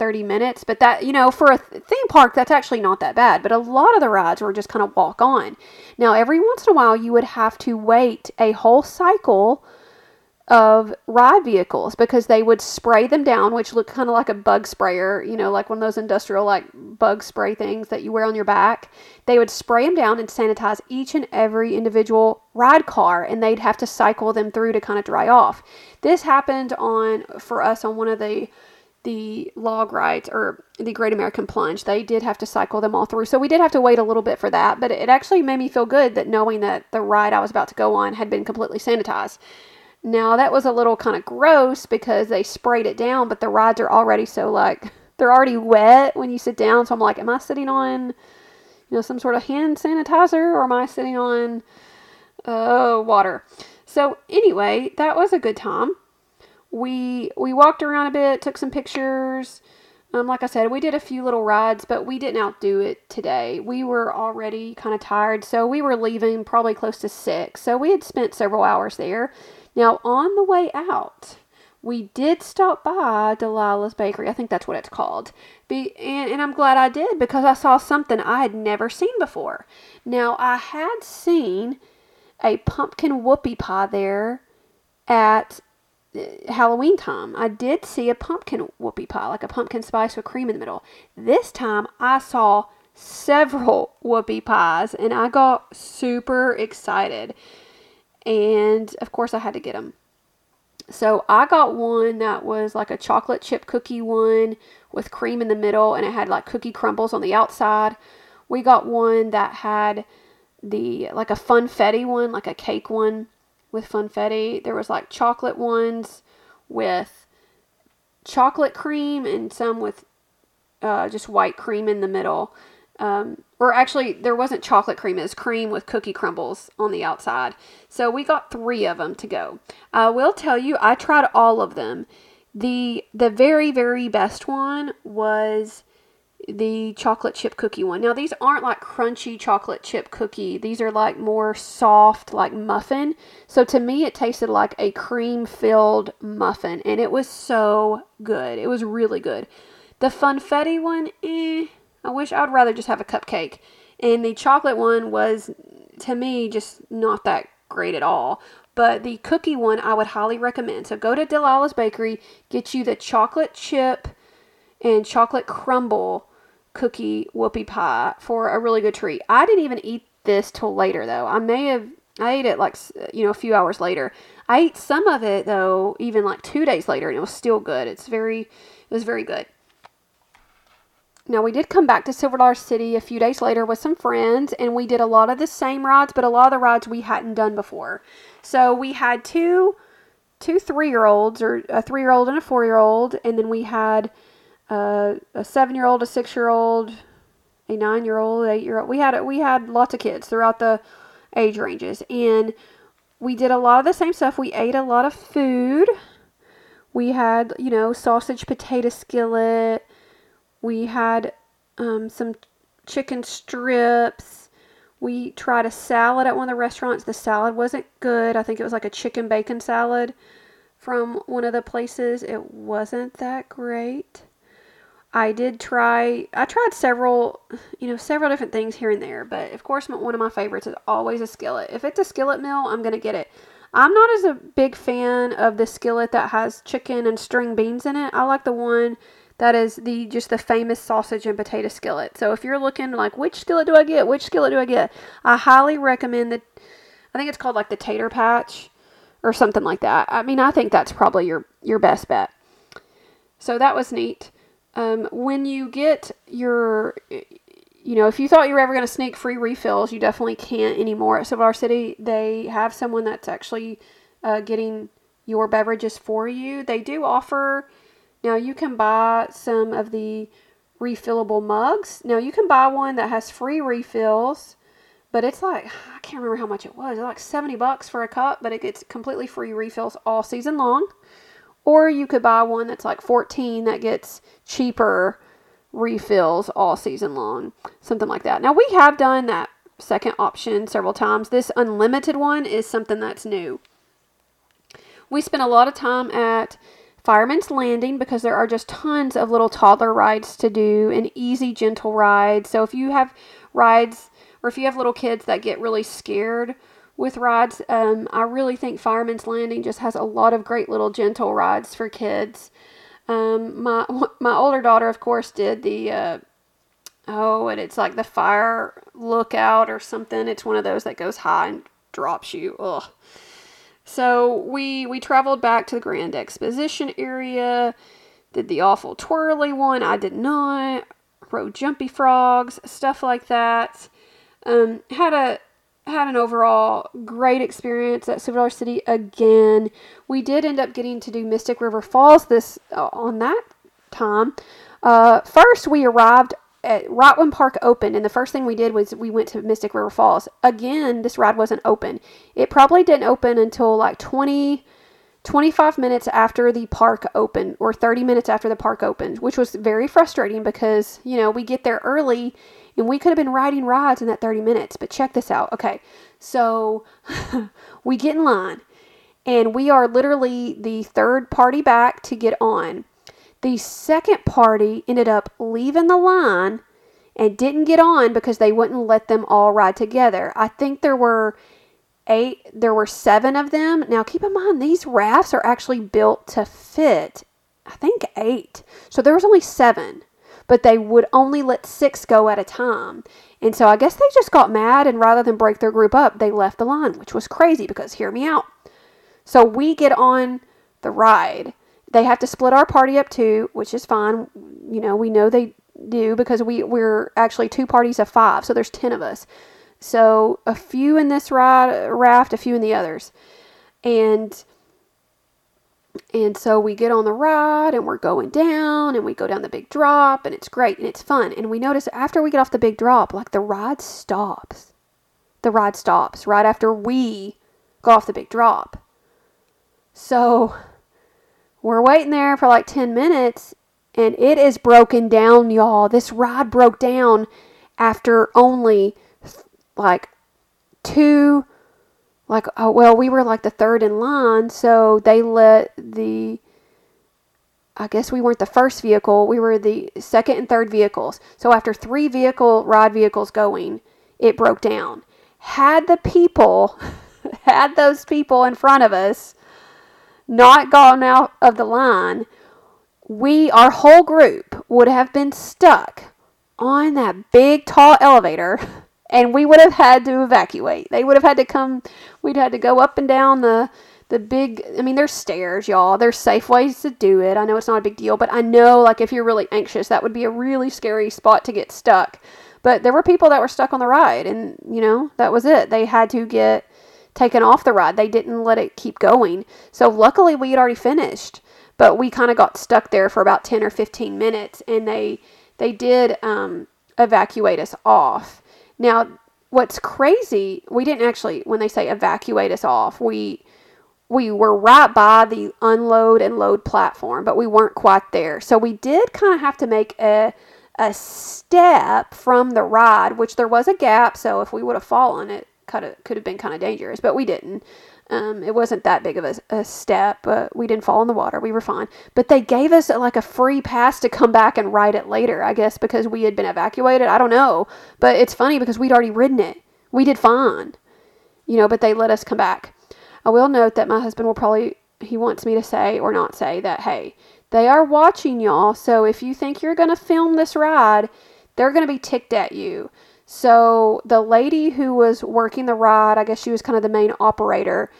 Speaker 1: 30 minutes, but that, you know, for a theme park, that's actually not that bad. But a lot of the rides were just kind of walk on. Now, every once in a while, you would have to wait a whole cycle of ride vehicles because they would spray them down, which looked kind of like a bug sprayer, you know, like one of those industrial like bug spray things that you wear on your back. They would spray them down and sanitize each and every individual ride car and they'd have to cycle them through to kind of dry off. This happened on for us on one of the the log rides or the Great American Plunge. They did have to cycle them all through. So we did have to wait a little bit for that, but it actually made me feel good that knowing that the ride I was about to go on had been completely sanitized. Now that was a little kind of gross because they sprayed it down, but the rides are already so like they're already wet when you sit down. So I'm like, am I sitting on you know some sort of hand sanitizer or am I sitting on uh, water? So anyway, that was a good time we we walked around a bit, took some pictures. Um, like I said, we did a few little rides, but we didn't outdo it today. We were already kind of tired, so we were leaving probably close to six. So we had spent several hours there. Now, on the way out, we did stop by Delilah's Bakery. I think that's what it's called. Be, and, and I'm glad I did because I saw something I had never seen before. Now, I had seen a pumpkin whoopie pie there at Halloween time, I did see a pumpkin whoopie pie, like a pumpkin spice with cream in the middle. This time I saw several *laughs* whoopie pies and I got super excited. And of course, I had to get them. So I got one that was like a chocolate chip cookie one with cream in the middle and it had like cookie crumbles on the outside. We got one that had the like a funfetti one, like a cake one with funfetti. There was like chocolate ones with chocolate cream and some with uh, just white cream in the middle. Um, or actually, there wasn't chocolate cream, it was cream with cookie crumbles on the outside. So we got three of them to go. I will tell you, I tried all of them. The the very very best one was the chocolate chip cookie one. Now these aren't like crunchy chocolate chip cookie. These are like more soft like muffin. So to me it tasted like a cream filled muffin and it was so good. It was really good. The funfetti one, eh, I wish I'd rather just have a cupcake. And the chocolate one was to me just not that great at all. But the cookie one I would highly recommend. So go to Delilah's Bakery, get you the chocolate chip and chocolate crumble cookie whoopie pie for a really good treat. I didn't even eat this till later though. I may have I ate it like you know a few hours later. I ate some of it though even like 2 days later and it was still good. It's very it was very good. Now we did come back to Silver Dollar City a few days later with some friends and we did a lot of the same rides but a lot of the rides we hadn't done before. So we had two two 3-year-olds or a 3-year-old and a 4-year-old and then we had uh, a seven year old, a six year old, a nine year old, eight year old. We had we had lots of kids throughout the age ranges, and we did a lot of the same stuff. We ate a lot of food. We had you know sausage potato skillet. We had um, some chicken strips. We tried a salad at one of the restaurants. The salad wasn't good. I think it was like a chicken bacon salad from one of the places. It wasn't that great. I did try, I tried several, you know, several different things here and there, but of course, one of my favorites is always a skillet. If it's a skillet meal, I'm going to get it. I'm not as a big fan of the skillet that has chicken and string beans in it. I like the one that is the just the famous sausage and potato skillet. So if you're looking like which skillet do I get? Which skillet do I get? I highly recommend the I think it's called like the tater patch or something like that. I mean, I think that's probably your your best bet. So that was neat. Um, when you get your, you know, if you thought you were ever going to sneak free refills, you definitely can't anymore at Silver City. They have someone that's actually uh, getting your beverages for you. They do offer, now you can buy some of the refillable mugs. Now you can buy one that has free refills, but it's like, I can't remember how much it was. It's like 70 bucks for a cup, but it gets completely free refills all season long. Or you could buy one that's like 14 that gets cheaper refills all season long. Something like that. Now, we have done that second option several times. This unlimited one is something that's new. We spent a lot of time at Fireman's Landing because there are just tons of little toddler rides to do and easy, gentle rides. So if you have rides or if you have little kids that get really scared with rides. Um, I really think Fireman's Landing just has a lot of great little gentle rides for kids. Um, my *laughs* my older daughter, of course, did the uh, oh, and it's like the fire lookout or something. It's one of those that goes high and drops you. Ugh. So we we traveled back to the Grand Exposition area did the awful twirly one. I did not. Rode jumpy frogs, stuff like that. Um, had a had an overall great experience at Silver Dollar City again. We did end up getting to do Mystic River Falls this uh, on that time. Uh, first, we arrived at right when park opened, and the first thing we did was we went to Mystic River Falls. Again, this ride wasn't open. It probably didn't open until like 20, 25 minutes after the park opened, or 30 minutes after the park opened, which was very frustrating because, you know, we get there early and we could have been riding rides in that 30 minutes. But check this out. Okay, so *laughs* we get in line, and we are literally the third party back to get on. The second party ended up leaving the line and didn't get on because they wouldn't let them all ride together. I think there were eight, there were seven of them. Now, keep in mind, these rafts are actually built to fit, I think, eight. So there was only seven, but they would only let six go at a time. And so I guess they just got mad, and rather than break their group up, they left the line, which was crazy because hear me out. So we get on the ride they have to split our party up too, which is fine. You know, we know they do because we we're actually two parties of five, so there's ten of us. So a few in this ride raft, a few in the others, and and so we get on the ride and we're going down and we go down the big drop and it's great and it's fun. And we notice after we get off the big drop, like the ride stops. The ride stops right after we go off the big drop. So we're waiting there for like 10 minutes and it is broken down, y'all. This ride broke down after only like two like oh well we were like the third in line so they let the I guess we weren't the first vehicle, we were the second and third vehicles. So after three vehicle ride vehicles going, it broke down. Had the people *laughs* had those people in front of us not gone out of the line, we, our whole group, would have been stuck on that big, tall elevator *laughs* and we would have had to evacuate. They would have had to come, we'd had to go up and down the, the big, I mean, there's stairs, y'all. There's safe ways to do it. I know it's not a big deal, but I know, like, if you're really anxious, that would be a really scary spot to get stuck. But there were people that were stuck on the ride, and, you know, that was it. They had to get taken off the ride. They didn't let it keep going. So luckily we had already finished, but we kind of got stuck there for about 10 or 15 minutes and they they did um, evacuate us off. Now, what's crazy, we didn't actually when they say evacuate us off, we we were right by the unload and load platform, but we weren't quite there. So we did kind of have to make a a step from the ride, which there was a gap. So if we would have fallen, it could have could have been kind of dangerous, but we didn't. Um, it wasn't that big of a, a, step, but we didn't fall in the water. We were fine. But they gave us like a free pass to come back and ride it later, I guess, because we had been evacuated. I don't know. But it's funny because we'd already ridden it. We did fine, you know, but they let us come back. I will note that my husband will probably, he wants me to say or not say that, hey, they are watching y'all. So if you think you're going to film this ride, they're going to be ticked at you. So the lady who was working the ride, I guess she was kind of the main operator.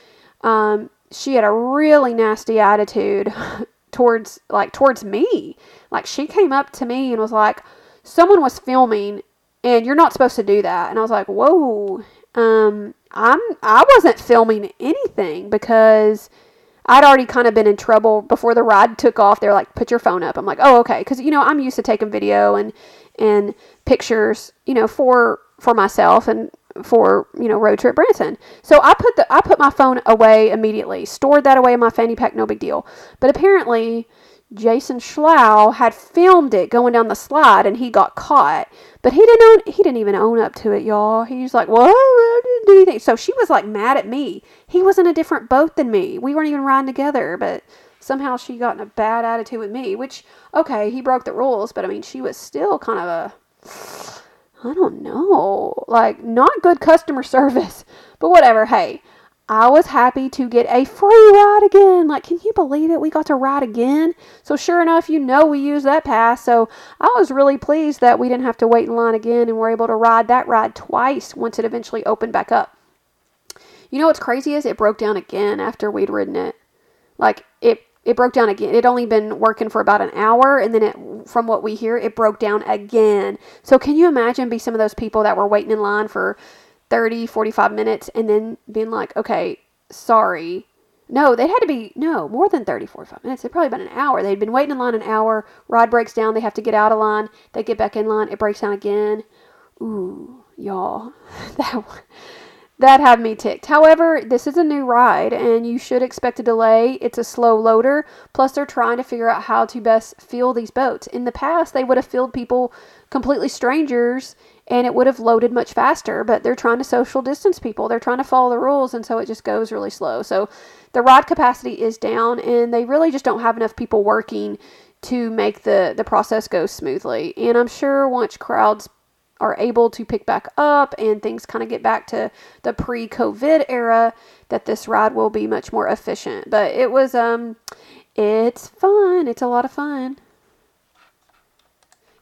Speaker 1: Um, she had a really nasty attitude *laughs* towards like towards me. Like she came up to me and was like, "Someone was filming, and you're not supposed to do that." And I was like, "Whoa." Um, I'm I wasn't filming anything because I'd already kind of been in trouble before the ride took off. They're like, "Put your phone up." I'm like, "Oh, okay," because you know I'm used to taking video and and pictures, you know, for for myself and for you know road trip Branson. So I put the I put my phone away immediately, stored that away in my fanny pack, no big deal. But apparently, Jason Schlau had filmed it going down the slide, and he got caught. But he didn't own, he didn't even own up to it, y'all. He was like, "What? I didn't do anything." So she was like mad at me. He was in a different boat than me. We weren't even riding together, but somehow she got in a bad attitude with me, which, okay, he broke the rules, but I mean, she was still kind of a, I don't know, like, not good customer *laughs* service. But whatever, hey, I was happy to get a free ride again. Like, can you believe it? We got to ride again. So, sure enough, you know, we used that pass. So, I was really pleased that we didn't have to wait in line again and were able to ride that ride twice once it eventually opened back up. You know what's crazy is it broke down again after we'd ridden it. Like, it broke down again. It only been working for about an hour, and then it, from what we hear, it broke down again. So can you imagine be some of those people that were waiting in line for 30, 45 minutes, and then being like, okay, sorry. No, they had to be, no, more than 30, 45 minutes. They'd probably been an hour. They'd been waiting in line an hour. Rod breaks down. They have to get out of line. They get back in line. It breaks down again. Ooh, y'all. *laughs* That that had me ticked. However, this is a new ride and you should expect a delay. It's a slow loader. Plus, they're trying to figure out how to best fill these boats. In the past, they would have filled people completely strangers and it would have loaded much faster, but they're trying to social distance people. They're trying to follow the rules, and so it just goes really slow. So the ride capacity is down, and they really just don't have enough people working to make the, the process go smoothly. And I'm sure once crowds are able to pick back up and things kind of get back to the pre-COVID era, that this ride will be much more efficient. But it was um it's fun. It's a lot of fun.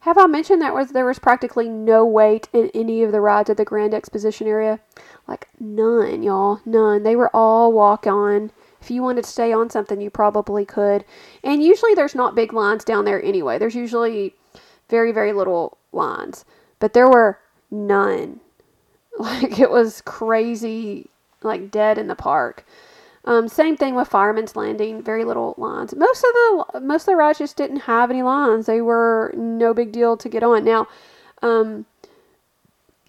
Speaker 1: Have I mentioned that was there was practically no wait in any of the rides at the Grand Exposition area? Like none, y'all. None. They were all walk on. If you wanted to stay on something, you probably could. And usually there's not big lines down there anyway. There's usually very, very little lines but there were none. *laughs* Like it was crazy, like dead in the park. Um, same thing with Fireman's Landing. Very little lines. Most of the most of the rides just didn't have any lines. They were no big deal to get on. Now, um,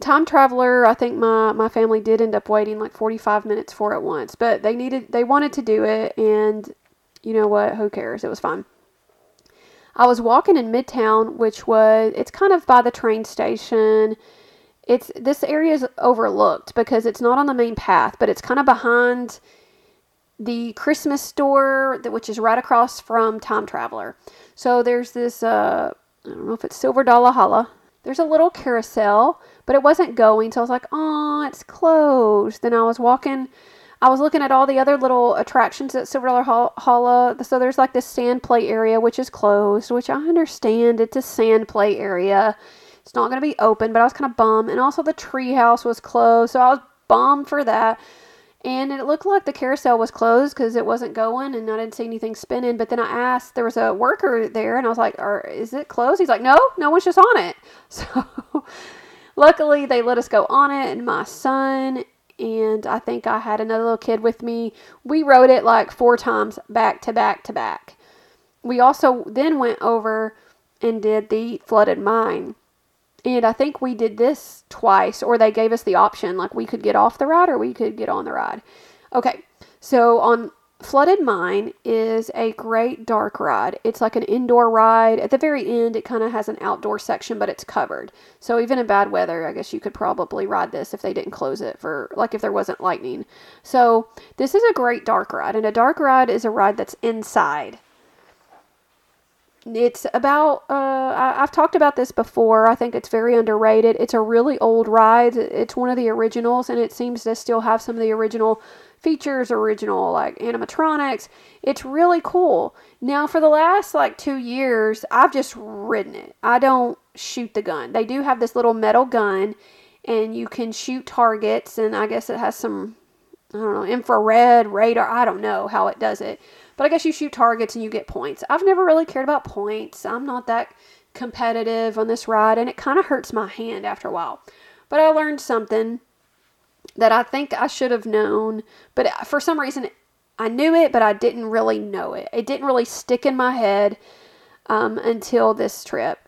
Speaker 1: Time Traveler. I think my my family did end up waiting like 45 minutes for it once, but they needed they wanted to do it, and you know what? Who cares? It was fun. I was walking in Midtown, which was it's kind of by the train station. It's this area is overlooked because it's not on the main path, but it's kind of behind the Christmas store, which is right across from Time Traveler. So there's this uh, I don't know if it's Silver Dollar Holla. There's a little carousel, but it wasn't going, so I was like, "Oh, it's closed." Then I was walking I was looking at all the other little attractions at Silver Dollar Holla. Uh, so there's like this sand play area, which is closed, which I understand. It's a sand play area. It's not going to be open, but I was kind of bummed. And also the treehouse was closed, so I was bummed for that. And it looked like the carousel was closed because it wasn't going and I didn't see anything spinning. But then I asked, there was a worker there and I was like, is it closed? He's like, no, no one's just on it. *laughs* So luckily they let us go on it. And my son and I think I had another little kid with me. We rode it like four times back to back to back. We also then went over and did the flooded mine. And I think we did this twice, or they gave us the option like we could get off the ride or we could get on the ride. Okay, so on Flooded Mine is a great dark ride. It's like an indoor ride. At the very end, it kind of has an outdoor section, but it's covered. So even in bad weather, I guess you could probably ride this if they didn't close it for, like, if there wasn't lightning. So this is a great dark ride, and a dark ride is a ride that's inside. It's about, uh, I, have talked about this before. I think it's very underrated. It's a really old ride. It's one of the originals, and it seems to still have some of the original features, original like animatronics. It's really cool. Now, for the last like two years, I've just ridden it. I don't shoot the gun. They do have this little metal gun, and you can shoot targets, and I guess it has some, I don't know, infrared radar. I don't know how it does it. But I guess you shoot targets and you get points. I've never really cared about points. I'm not that competitive on this ride, and it kind of hurts my hand after a while. But I learned something that I think I should have known, but for some reason I knew it, but I didn't really know it. It didn't really stick in my head um, until this trip.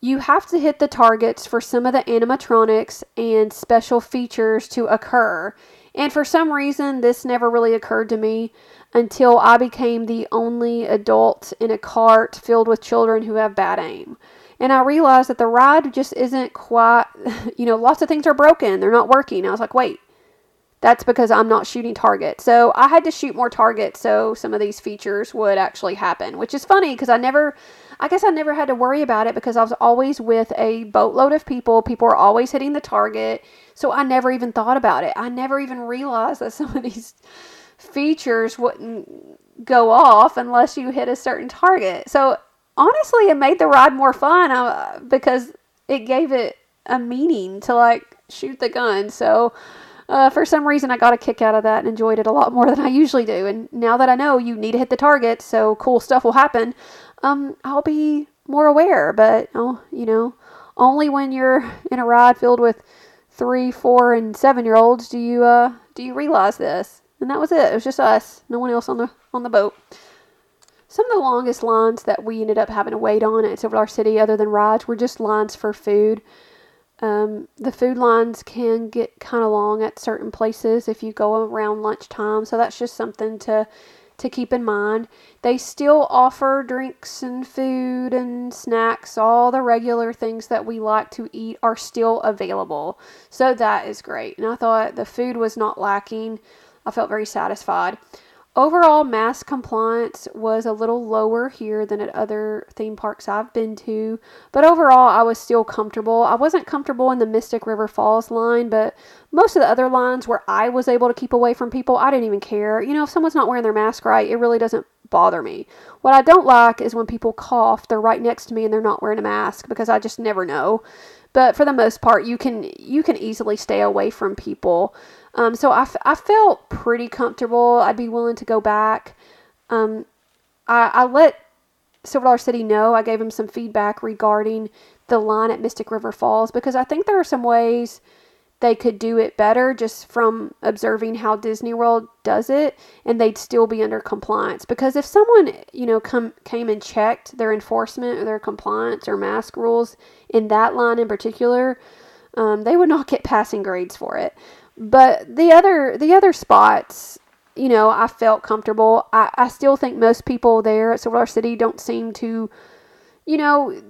Speaker 1: You have to hit the targets for some of the animatronics and special features to occur. And for some reason, this never really occurred to me until I became the only adult in a cart filled with children who have bad aim. And I realized that the ride just isn't quite, *laughs* you know, lots of things are broken. They're not working. I was like, wait, that's because I'm not shooting targets. So I had to shoot more targets so some of these features would actually happen, which is funny because I never, I guess I never had to worry about it because I was always with a boatload of people. People were always hitting the target. So I never even thought about it. I never even realized that *laughs* some of these features wouldn't go off unless you hit a certain target. So honestly, it made the ride more fun uh, because it gave it a meaning to like shoot the gun. So uh, for some reason, I got a kick out of that and enjoyed it a lot more than I usually do. And now that I know you need to hit the target, so cool stuff will happen, um, I'll be more aware. But oh, you know, only when you're in a ride filled with three, four, and seven year olds do you uh, do you realize this. And that was it. It was just us, no one else on the on the boat. Some of the longest lines that we ended up having to wait on at Silver Dollar City, other than rides, were just lines for food. Um, the food lines can get kind of long at certain places if you go around lunchtime, so that's just something to to keep in mind. They still offer drinks and food and snacks. All the regular things that we like to eat are still available. So that is great. And I thought the food was not lacking. I felt very satisfied. Overall, mask compliance was a little lower here than at other theme parks I've been to, but overall, I was still comfortable. I wasn't comfortable in the Mystic River Falls line, but most of the other lines where I was able to keep away from people, I didn't even care. You know, if someone's not wearing their mask right, it really doesn't bother me. What I don't like is when people cough, they're right next to me and they're not wearing a mask because I just never know. But for the most part, you can you can easily stay away from people. Um, so I, f- I felt pretty comfortable. I'd be willing to go back. Um, I, I let Silver Dollar City know. I gave him some feedback regarding the line at Mystic River Falls because I think there are some ways they could do it better just from observing how Disney World does it and they'd still be under compliance because if someone you know come came and checked their enforcement or their compliance or mask rules in that line in particular um, they would not get passing grades for it but the other the other spots, you know, I felt comfortable. I, I still think most people there at Silver City don't seem to, you know,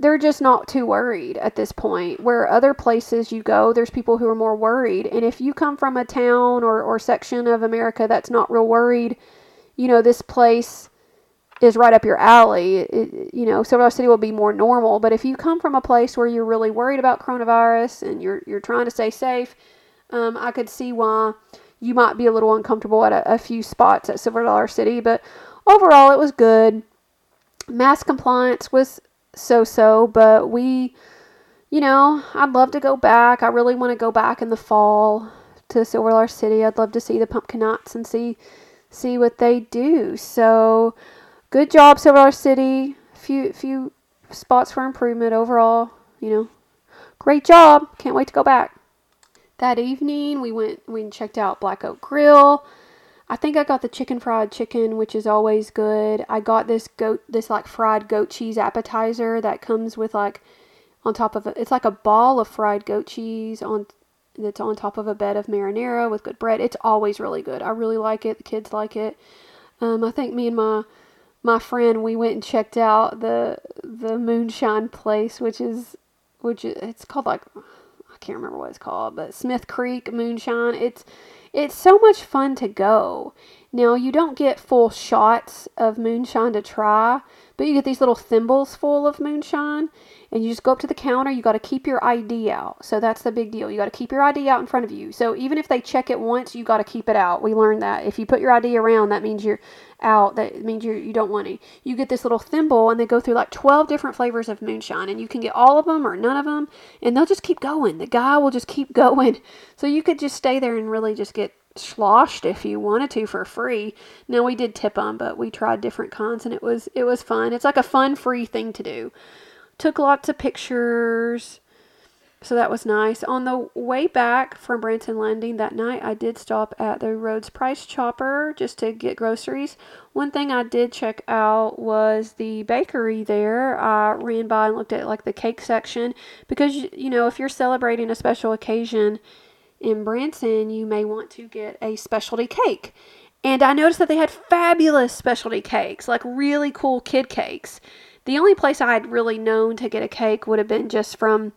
Speaker 1: they're just not too worried at this point. Where other places you go, there's people who are more worried. And if you come from a town or, or section of America that's not real worried, you know, this place is right up your alley. It, you know, Silver City will be more normal. But if you come from a place where you're really worried about coronavirus and you're you're trying to stay safe, um, I could see why you might be a little uncomfortable at a, a few spots at Silver Dollar City, but overall it was good. Mask compliance was so so, but we, you know, I'd love to go back. I really want to go back in the fall to Silver Dollar City. I'd love to see the pumpkin knots and see see what they do. So, good job, Silver Dollar City. Few few spots for improvement overall. You know, great job. Can't wait to go back that evening we went we checked out Black Oak Grill. I think I got the chicken fried chicken, which is always good. I got this goat this like fried goat cheese appetizer that comes with like on top of it. It's like a ball of fried goat cheese on that's on top of a bed of marinara with good bread. It's always really good. I really like it. The kids like it. Um, I think me and my my friend we went and checked out the the moonshine place, which is which it's called like can't remember what it's called, but Smith Creek Moonshine. It's it's so much fun to go. Now you don't get full shots of moonshine to try, but you get these little thimbles full of moonshine and you just go up to the counter. You got to keep your ID out. So that's the big deal. You got to keep your ID out in front of you. So even if they check it once, you got to keep it out. We learned that. If you put your ID around, that means you're out. That means you you don't want any. You get this little thimble and they go through like 12 different flavors of moonshine and you can get all of them or none of them and they'll just keep going. The guy will just keep *laughs* going. So you could just stay there and really just get sloshed if you wanted to for free. Now we did tip them, but we tried different kinds and it was it was fun. It's like a fun free thing to do. Took lots of pictures. So that was nice. On the way back from Branson Landing that night, I did stop at the Rhodes Price Chopper just to get groceries. One thing I did check out was the bakery there. I ran by and looked at like the cake section because you know, if you're celebrating a special occasion in Branson, you may want to get a specialty cake. And I noticed that they had fabulous specialty cakes, like really cool kid cakes. The only place I had really known to get a cake would have been just from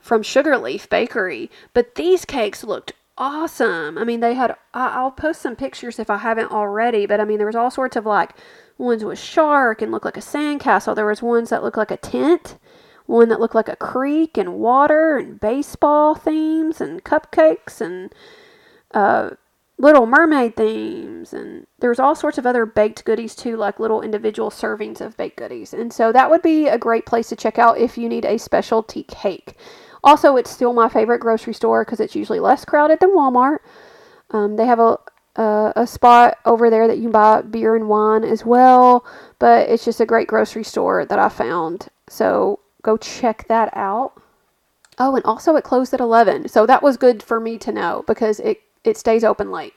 Speaker 1: from Sugarleaf Bakery, but these cakes looked awesome. I mean, they had I'll post some pictures if I haven't already, but I mean there was all sorts of like ones with shark and looked like a sandcastle. There was ones that looked like a tent one that looked like a creek and water and baseball themes and cupcakes and uh, little mermaid themes and there's all sorts of other baked goodies too like little individual servings of baked goodies and so that would be a great place to check out if you need a specialty cake Also, it's still my favorite grocery store because it's usually less crowded than Walmart. Um, they have a, a, a spot over there that you can buy beer and wine as well, but it's just a great grocery store that I found. So go check that out. Oh, and also it closed at 11. So that was good for me to know because it, it stays open late.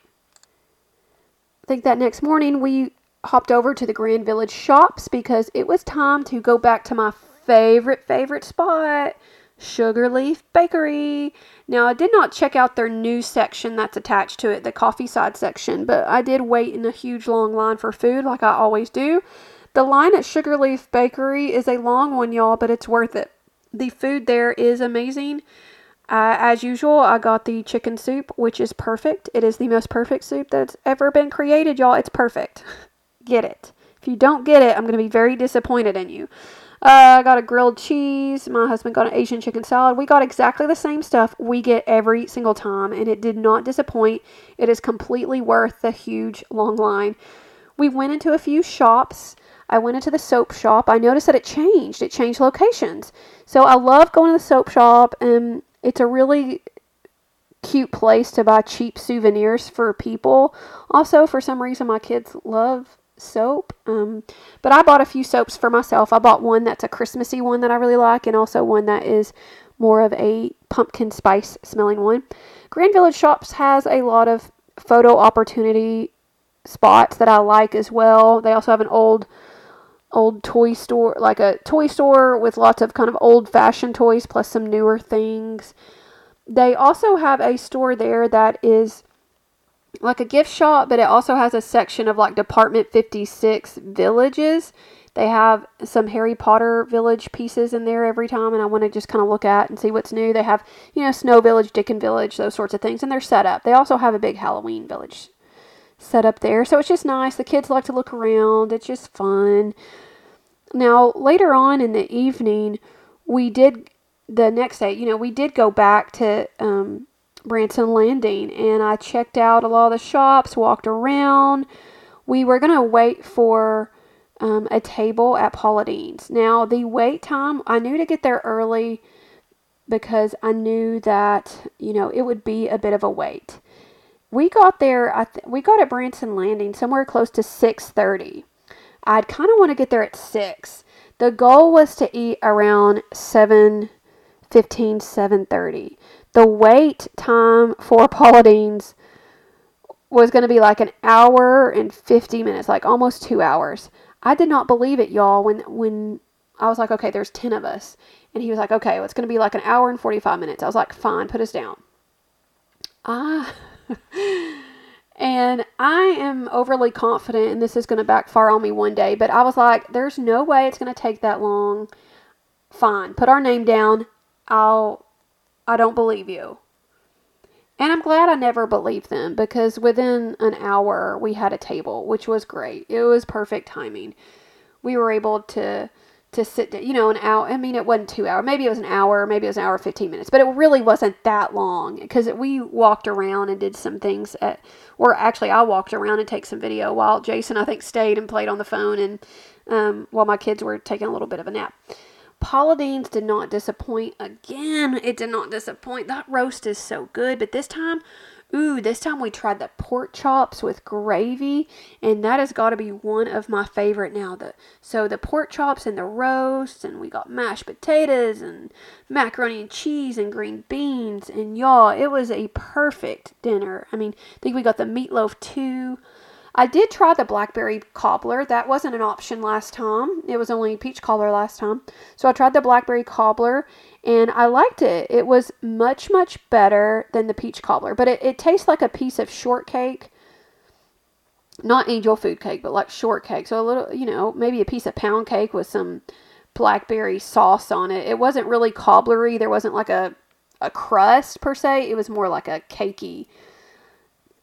Speaker 1: I think that next morning we hopped over to the Grand Village shops because it was time to go back to my favorite, favorite spot, Sugarleaf Bakery. Now, I did not check out their new section that's attached to it, the coffee side section, but I did wait in a huge long line for food like I always do. The line at Sugarleaf Bakery is a long one, y'all, but it's worth it. The food there is amazing. Uh, as usual, I got the chicken soup, which is perfect. It is the most perfect soup that's ever been created, y'all. It's perfect. *laughs* get it. If you don't get it, I'm going to be very disappointed in you. Uh, I got a grilled cheese. My husband got an Asian chicken salad. We got exactly the same stuff we get every single time, and it did not disappoint. It is completely worth the huge long line. We went into a few shops. I went into the soap shop. I noticed that it changed. It changed locations. So I love going to the soap shop, and it's a really cute place to buy cheap souvenirs for people. Also, for some reason, my kids love soap. Um, but I bought a few soaps for myself. I bought one that's a Christmassy one that I really like, and also one that is more of a pumpkin spice smelling one. Grand Village Shops has a lot of photo opportunity spots that I like as well. They also have an old old toy store, like a toy store with lots of kind of old fashioned toys plus some newer things. They also have a store there that is like a gift shop, but it also has a section of like Department 56 villages. They have some Harry Potter village pieces in there every time, and I want to just kind of look at and see what's new. They have, you know, Snow Village, Dickens Village, those sorts of things, and they're set up. They also have a big Halloween village set up there, so it's just nice. The kids like to look around, it's just fun. Now, later on in the evening, we did the next day, you know, we did go back to um, Branson Landing and I checked out a lot of the shops, walked around. We were going to wait for um, a table at Paula Deen's. Now, the wait time, I knew to get there early because I knew that, you know, it would be a bit of a wait. We got there, I th- we got at Branson Landing somewhere close to 6:30. I'd kind of want to get there at 6. The goal was to eat around 7 15 7:30 the wait time for Paula Deen's was going to be like an hour and 50 minutes, like almost two hours. I did not believe it, y'all, when, when I was like, okay, there's 10 of us. And he was like, okay, well, it's going to be like an hour and 45 minutes. I was like, fine, put us down. Ah. And I am overly confident, and this is going to backfire on me one day, but I was like, there's no way it's going to take that long. Fine, put our name down. I'll I don't believe you. And I'm glad I never believed them because within an hour we had a table, which was great. It was perfect timing. We were able to to sit down, you know, an hour. I mean, it wasn't two hours. Maybe it was an hour. Maybe it was an hour, 15 minutes. But it really wasn't that long because we walked around and did some things at, or actually I walked around and take some video while Jason, I think, stayed and played on the phone and um, while my kids were taking a little bit of a nap. Paula Deen's did not disappoint again. It did not disappoint. That roast is so good, but this time, ooh, this time we tried the pork chops with gravy, and that has got to be one of my favorite now. The so the pork chops and the roast, and we got mashed potatoes and macaroni and cheese and green beans, and y'all, it was a perfect dinner. I mean, I think we got the meatloaf too. I did try the blackberry cobbler. That wasn't an option last time. It was only peach cobbler last time. So I tried the blackberry cobbler and I liked it. It was much, much better than the peach cobbler, but it, it tastes like a piece of shortcake. Not angel food cake, but like shortcake. So a little, you know, maybe a piece of pound cake with some blackberry sauce on it. It wasn't really cobblery. There wasn't like a, a crust per se. It was more like a cakey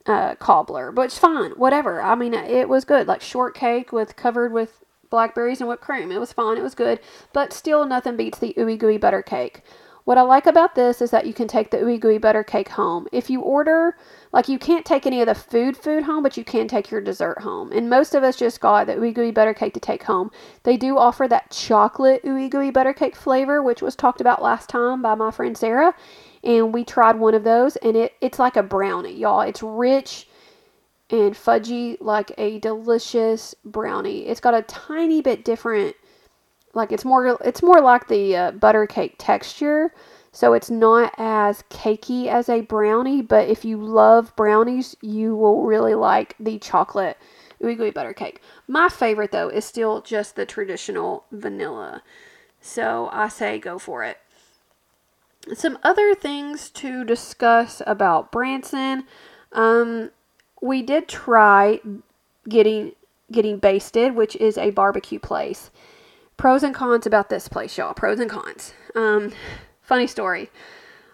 Speaker 1: uh, cobbler, but it's fine. Whatever. I mean, it was good. Like shortcake with covered with blackberries and whipped cream. It was fine. It was good, but still nothing beats the ooey gooey butter cake. What I like about this is that you can take the ooey gooey butter cake home. If you order, like you can't take any of the food food home, but you can take your dessert home. And most of us just got the ooey gooey butter cake to take home. They do offer that chocolate ooey gooey butter cake flavor, which was talked about last time by my friend Sarah. And we tried one of those, and it, it's like a brownie, y'all. It's rich and fudgy, like a delicious brownie. It's got a tiny bit different like it's more it's more like the uh, butter cake texture so it's not as cakey as a brownie but if you love brownies you will really like the chocolate ooey gooey butter cake my favorite though is still just the traditional vanilla so i say go for it some other things to discuss about branson um, we did try getting getting basted which is a barbecue place Pros and cons about this place, y'all. Pros and cons. Um, funny story.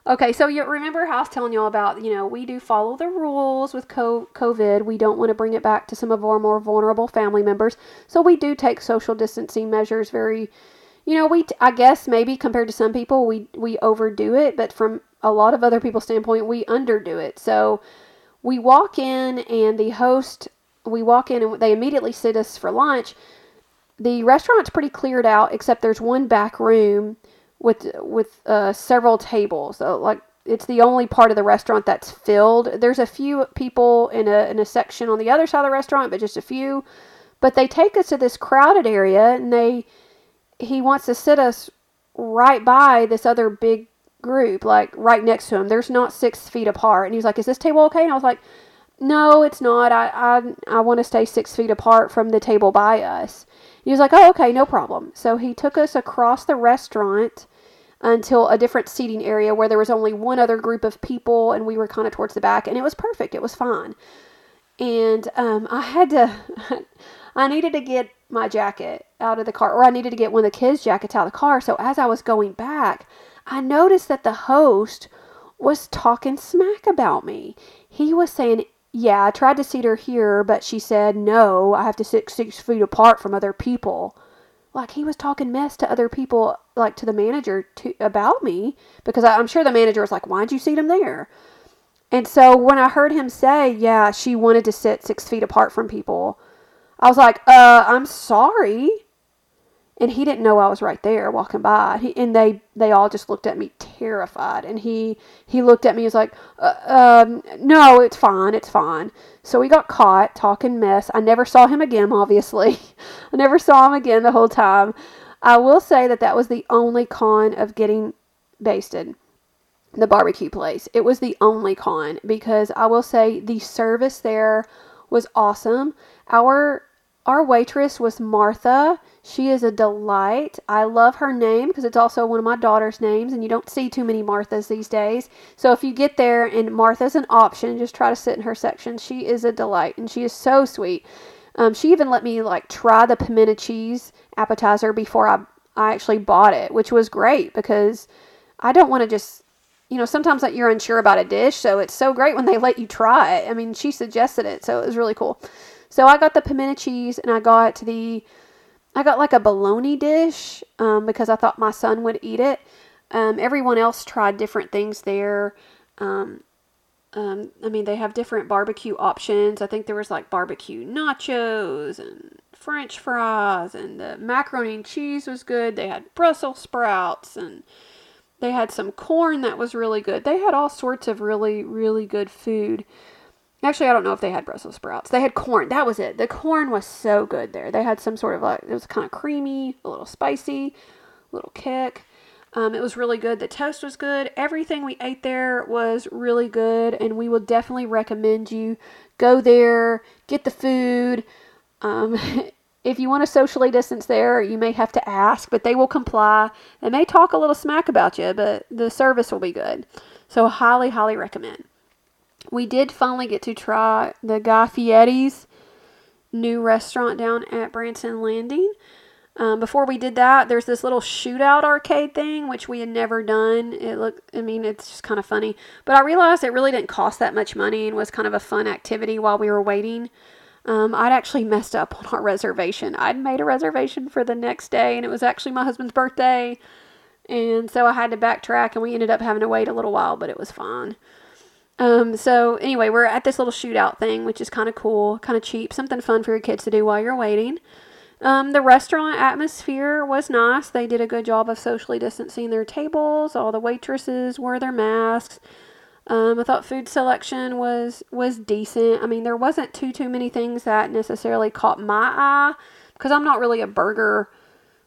Speaker 1: Okay, so you remember how I was telling y'all about, you know, we do follow the rules with COVID. We don't want to bring it back to some of our more vulnerable family members. So we do take social distancing measures very, you know, we, I guess maybe compared to some people, we, we overdo it, but from a lot of other people's standpoint, we underdo it. So we walk in and the host, we walk in and they immediately sit us for lunch the restaurant's pretty cleared out, except there's one back room with with uh, several tables. So like it's the only part of the restaurant that's filled. There's a few people in a in a section on the other side of the restaurant, but just a few. But they take us to this crowded area, and they he wants to sit us right by this other big group, like right next to him. There's not six feet apart, and he's like, "Is this table okay?" And I was like, "No, it's not. I I I want to stay six feet apart from the table by us." He was like, oh, okay, no problem. So he took us across the restaurant until a different seating area where there was only one other group of people and we were kind of towards the back and it was perfect. It was fine. And um, I had to, *laughs* I needed to get my jacket out of the car or I needed to get one of the kids' jackets out of the car. So as I was going back, I noticed that the host was talking smack about me. He was saying yeah, I tried to seat her here, but she said, no, I have to sit six feet apart from other people. Like, he was talking mess to other people, like to the manager to, about me, because I, I'm sure the manager was like, why'd you seat him there? And so when I heard him say, yeah, she wanted to sit six feet apart from people, I was like, uh, I'm sorry and he didn't know I was right there walking by. He, and they they all just looked at me terrified. And he he looked at me. He was like, uh, um, "No, it's fine, it's fine." So we got caught talking mess. I never saw him again. Obviously, *laughs* I never saw him again the whole time. I will say that that was the only con of getting basted. The barbecue place. It was the only con because I will say the service there was awesome. Our our waitress was Martha. She is a delight. I love her name because it's also one of my daughter's names, and you don't see too many Marthas these days. So if you get there and Martha's an option, just try to sit in her section. She is a delight, and she is so sweet. Um, she even let me like try the pimento cheese appetizer before I I actually bought it, which was great because I don't want to just you know, sometimes that you're unsure about a dish, so it's so great when they let you try it. I mean, she suggested it, so it was really cool. So I got the pimento cheese and I got the I got like a bologna dish um, because I thought my son would eat it. Um, everyone else tried different things there. Um, um, I mean, they have different barbecue options. I think there was like barbecue nachos and French fries, and the macaroni and cheese was good. They had Brussels sprouts and they had some corn that was really good. They had all sorts of really, really good food. Actually, I don't know if they had Brussels sprouts. They had corn. That was it. The corn was so good there. They had some sort of like, it was kind of creamy, a little spicy, a little kick. Um, it was really good. The toast was good. Everything we ate there was really good, and we will definitely recommend you go there, get the food. Um, *laughs* if you want to socially distance there, you may have to ask, but they will comply. They may talk a little smack about you, but the service will be good. So, highly, highly recommend we did finally get to try the Guy Fieri's new restaurant down at Branson Landing. Um, before we did that, there's this little shootout arcade thing, which we had never done. It looked, I mean, it's just kind of funny. But I realized it really didn't cost that much money and was kind of a fun activity while we were waiting. Um, I'd actually messed up on our reservation. I'd made a reservation for the next day, and it was actually my husband's birthday. And so I had to backtrack, and we ended up having to wait a little while, but it was fine. Um, so anyway, we're at this little shootout thing, which is kind of cool, kind of cheap, something fun for your kids to do while you're waiting. Um, the restaurant atmosphere was nice. They did a good job of socially distancing their tables. All the waitresses wore their masks. Um, I thought food selection was was decent. I mean, there wasn't too too many things that necessarily caught my eye because I'm not really a burger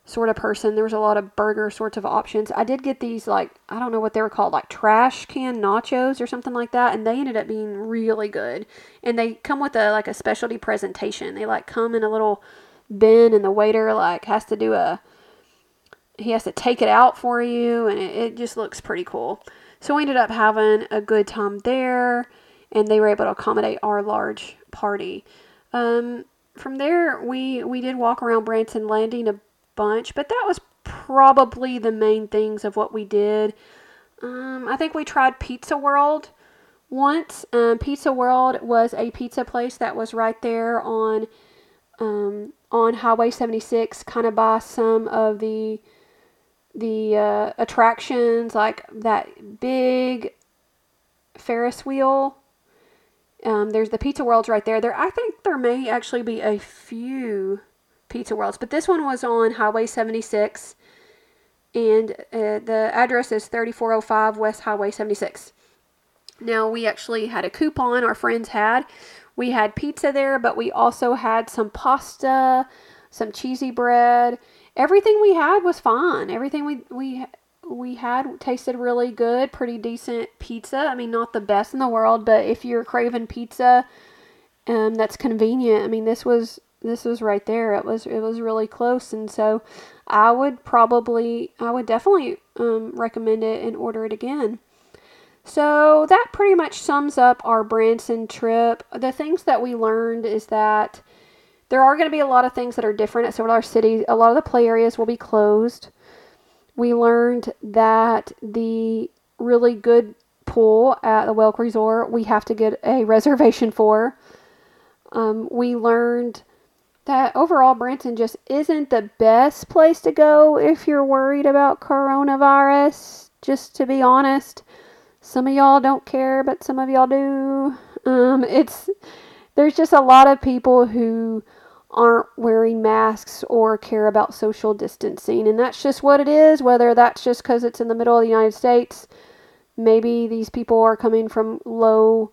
Speaker 1: sort of person. There was a lot of burger sorts of options. I did get these like I don't know what they were called, like trash can nachos or something like that, and they ended up being really good. And they come with a like a specialty presentation. They like come in a little bin, and the waiter like has to do a he has to take it out for you, and it, it just looks pretty cool. So we ended up having a good time there, and they were able to accommodate our large party. Um, from there, we we did walk around Branson Landing a bunch, but that was probably the main things of what we did. Um, I think we tried Pizza World once. Um, pizza World was a pizza place that was right there on um, on Highway 76, kind of by some of the the uh, attractions like that big Ferris wheel. Um, there's the Pizza Worlds right there. There, I think there may actually be a few Pizza Worlds, but this one was on Highway 76, and uh, the address is 3405 West Highway 76. Now we actually had a coupon. Our friends had. We had pizza there, but we also had some pasta, some cheesy bread, everything we had was fine. Everything we we we had tasted really good, pretty decent pizza. I mean, not the best in the world, but if you're craving pizza, um, that's convenient. I mean, this was this was right there. It was it was really close, and so I would probably I would definitely um, recommend it and order it again. So that pretty much sums up our Branson trip. The things that we learned is that there are going to be a lot of things that are different at several our cities. A lot of the play areas will be closed. We learned that the really good pool at the Welk Resort we have to get a *laughs* reservation for. Um, we learned that overall Branson just isn't the best place to go if you're worried about coronavirus. Just to be honest, some of y'all don't care, but some of y'all do. Um, it's there's just a lot of people who aren't wearing masks or care about social distancing. And that's just what it is, whether that's just because it's in the middle of the United States. Maybe these people are coming from low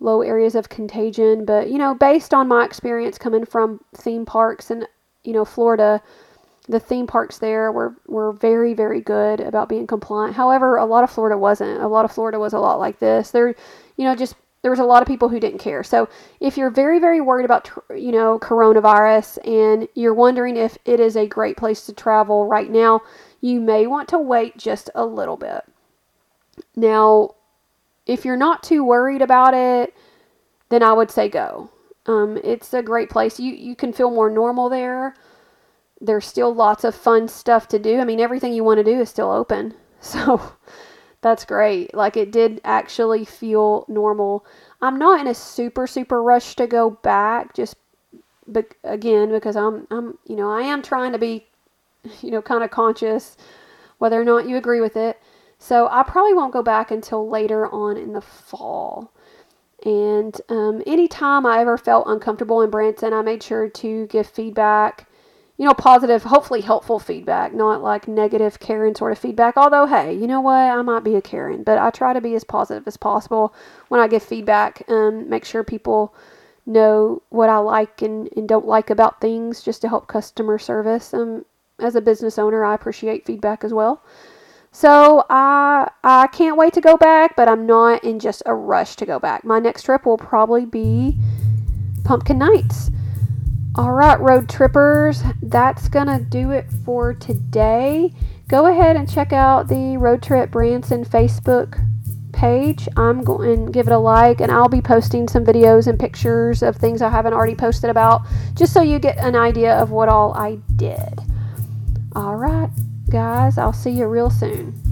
Speaker 1: low areas of contagion, but you know, based on my experience coming from theme parks and you know, Florida, the theme parks there were, were very, very good about being compliant. However, a lot of Florida wasn't. A lot of Florida was a lot like this. They're, you know, just there was a lot of people who didn't care. So if you're very, very worried about, you know, coronavirus and you're wondering if it is a great place to travel right now, you may want to wait just a little bit. Now, if you're not too worried about it, then I would say go. Um, it's a great place. You you can feel more normal there. There's still lots of fun stuff to do. I mean, everything you want to do is still open. *laughs* So that's great. Like it did actually feel normal. I'm not in a super super rush to go back just be- again because I'm I'm you know, I am trying to be *laughs* you know, kind of conscious whether or not you agree with it. So I probably won't go back until later on in the fall. And um, anytime I ever felt uncomfortable in Branson, I made sure to give feedback you know, positive, hopefully helpful feedback, not like negative Karen sort of feedback. Although, hey, you know what? I might be a Karen, but I try to be as positive as possible when I give feedback and make sure people know what I like and, and don't like about things just to help customer service. Um, as a business owner, I appreciate feedback as well. So I I can't wait to go back, but I'm not in just a rush to go back. My next trip will probably be Pumpkin Nights. All right, road trippers, that's to do it for today. Go ahead and check out the Road Trip Branson Facebook page. I'm going to give it a like, and I'll be posting some videos and pictures of things I haven't already posted about, just so you get an idea of what all I did. All right, guys, I'll see you real soon.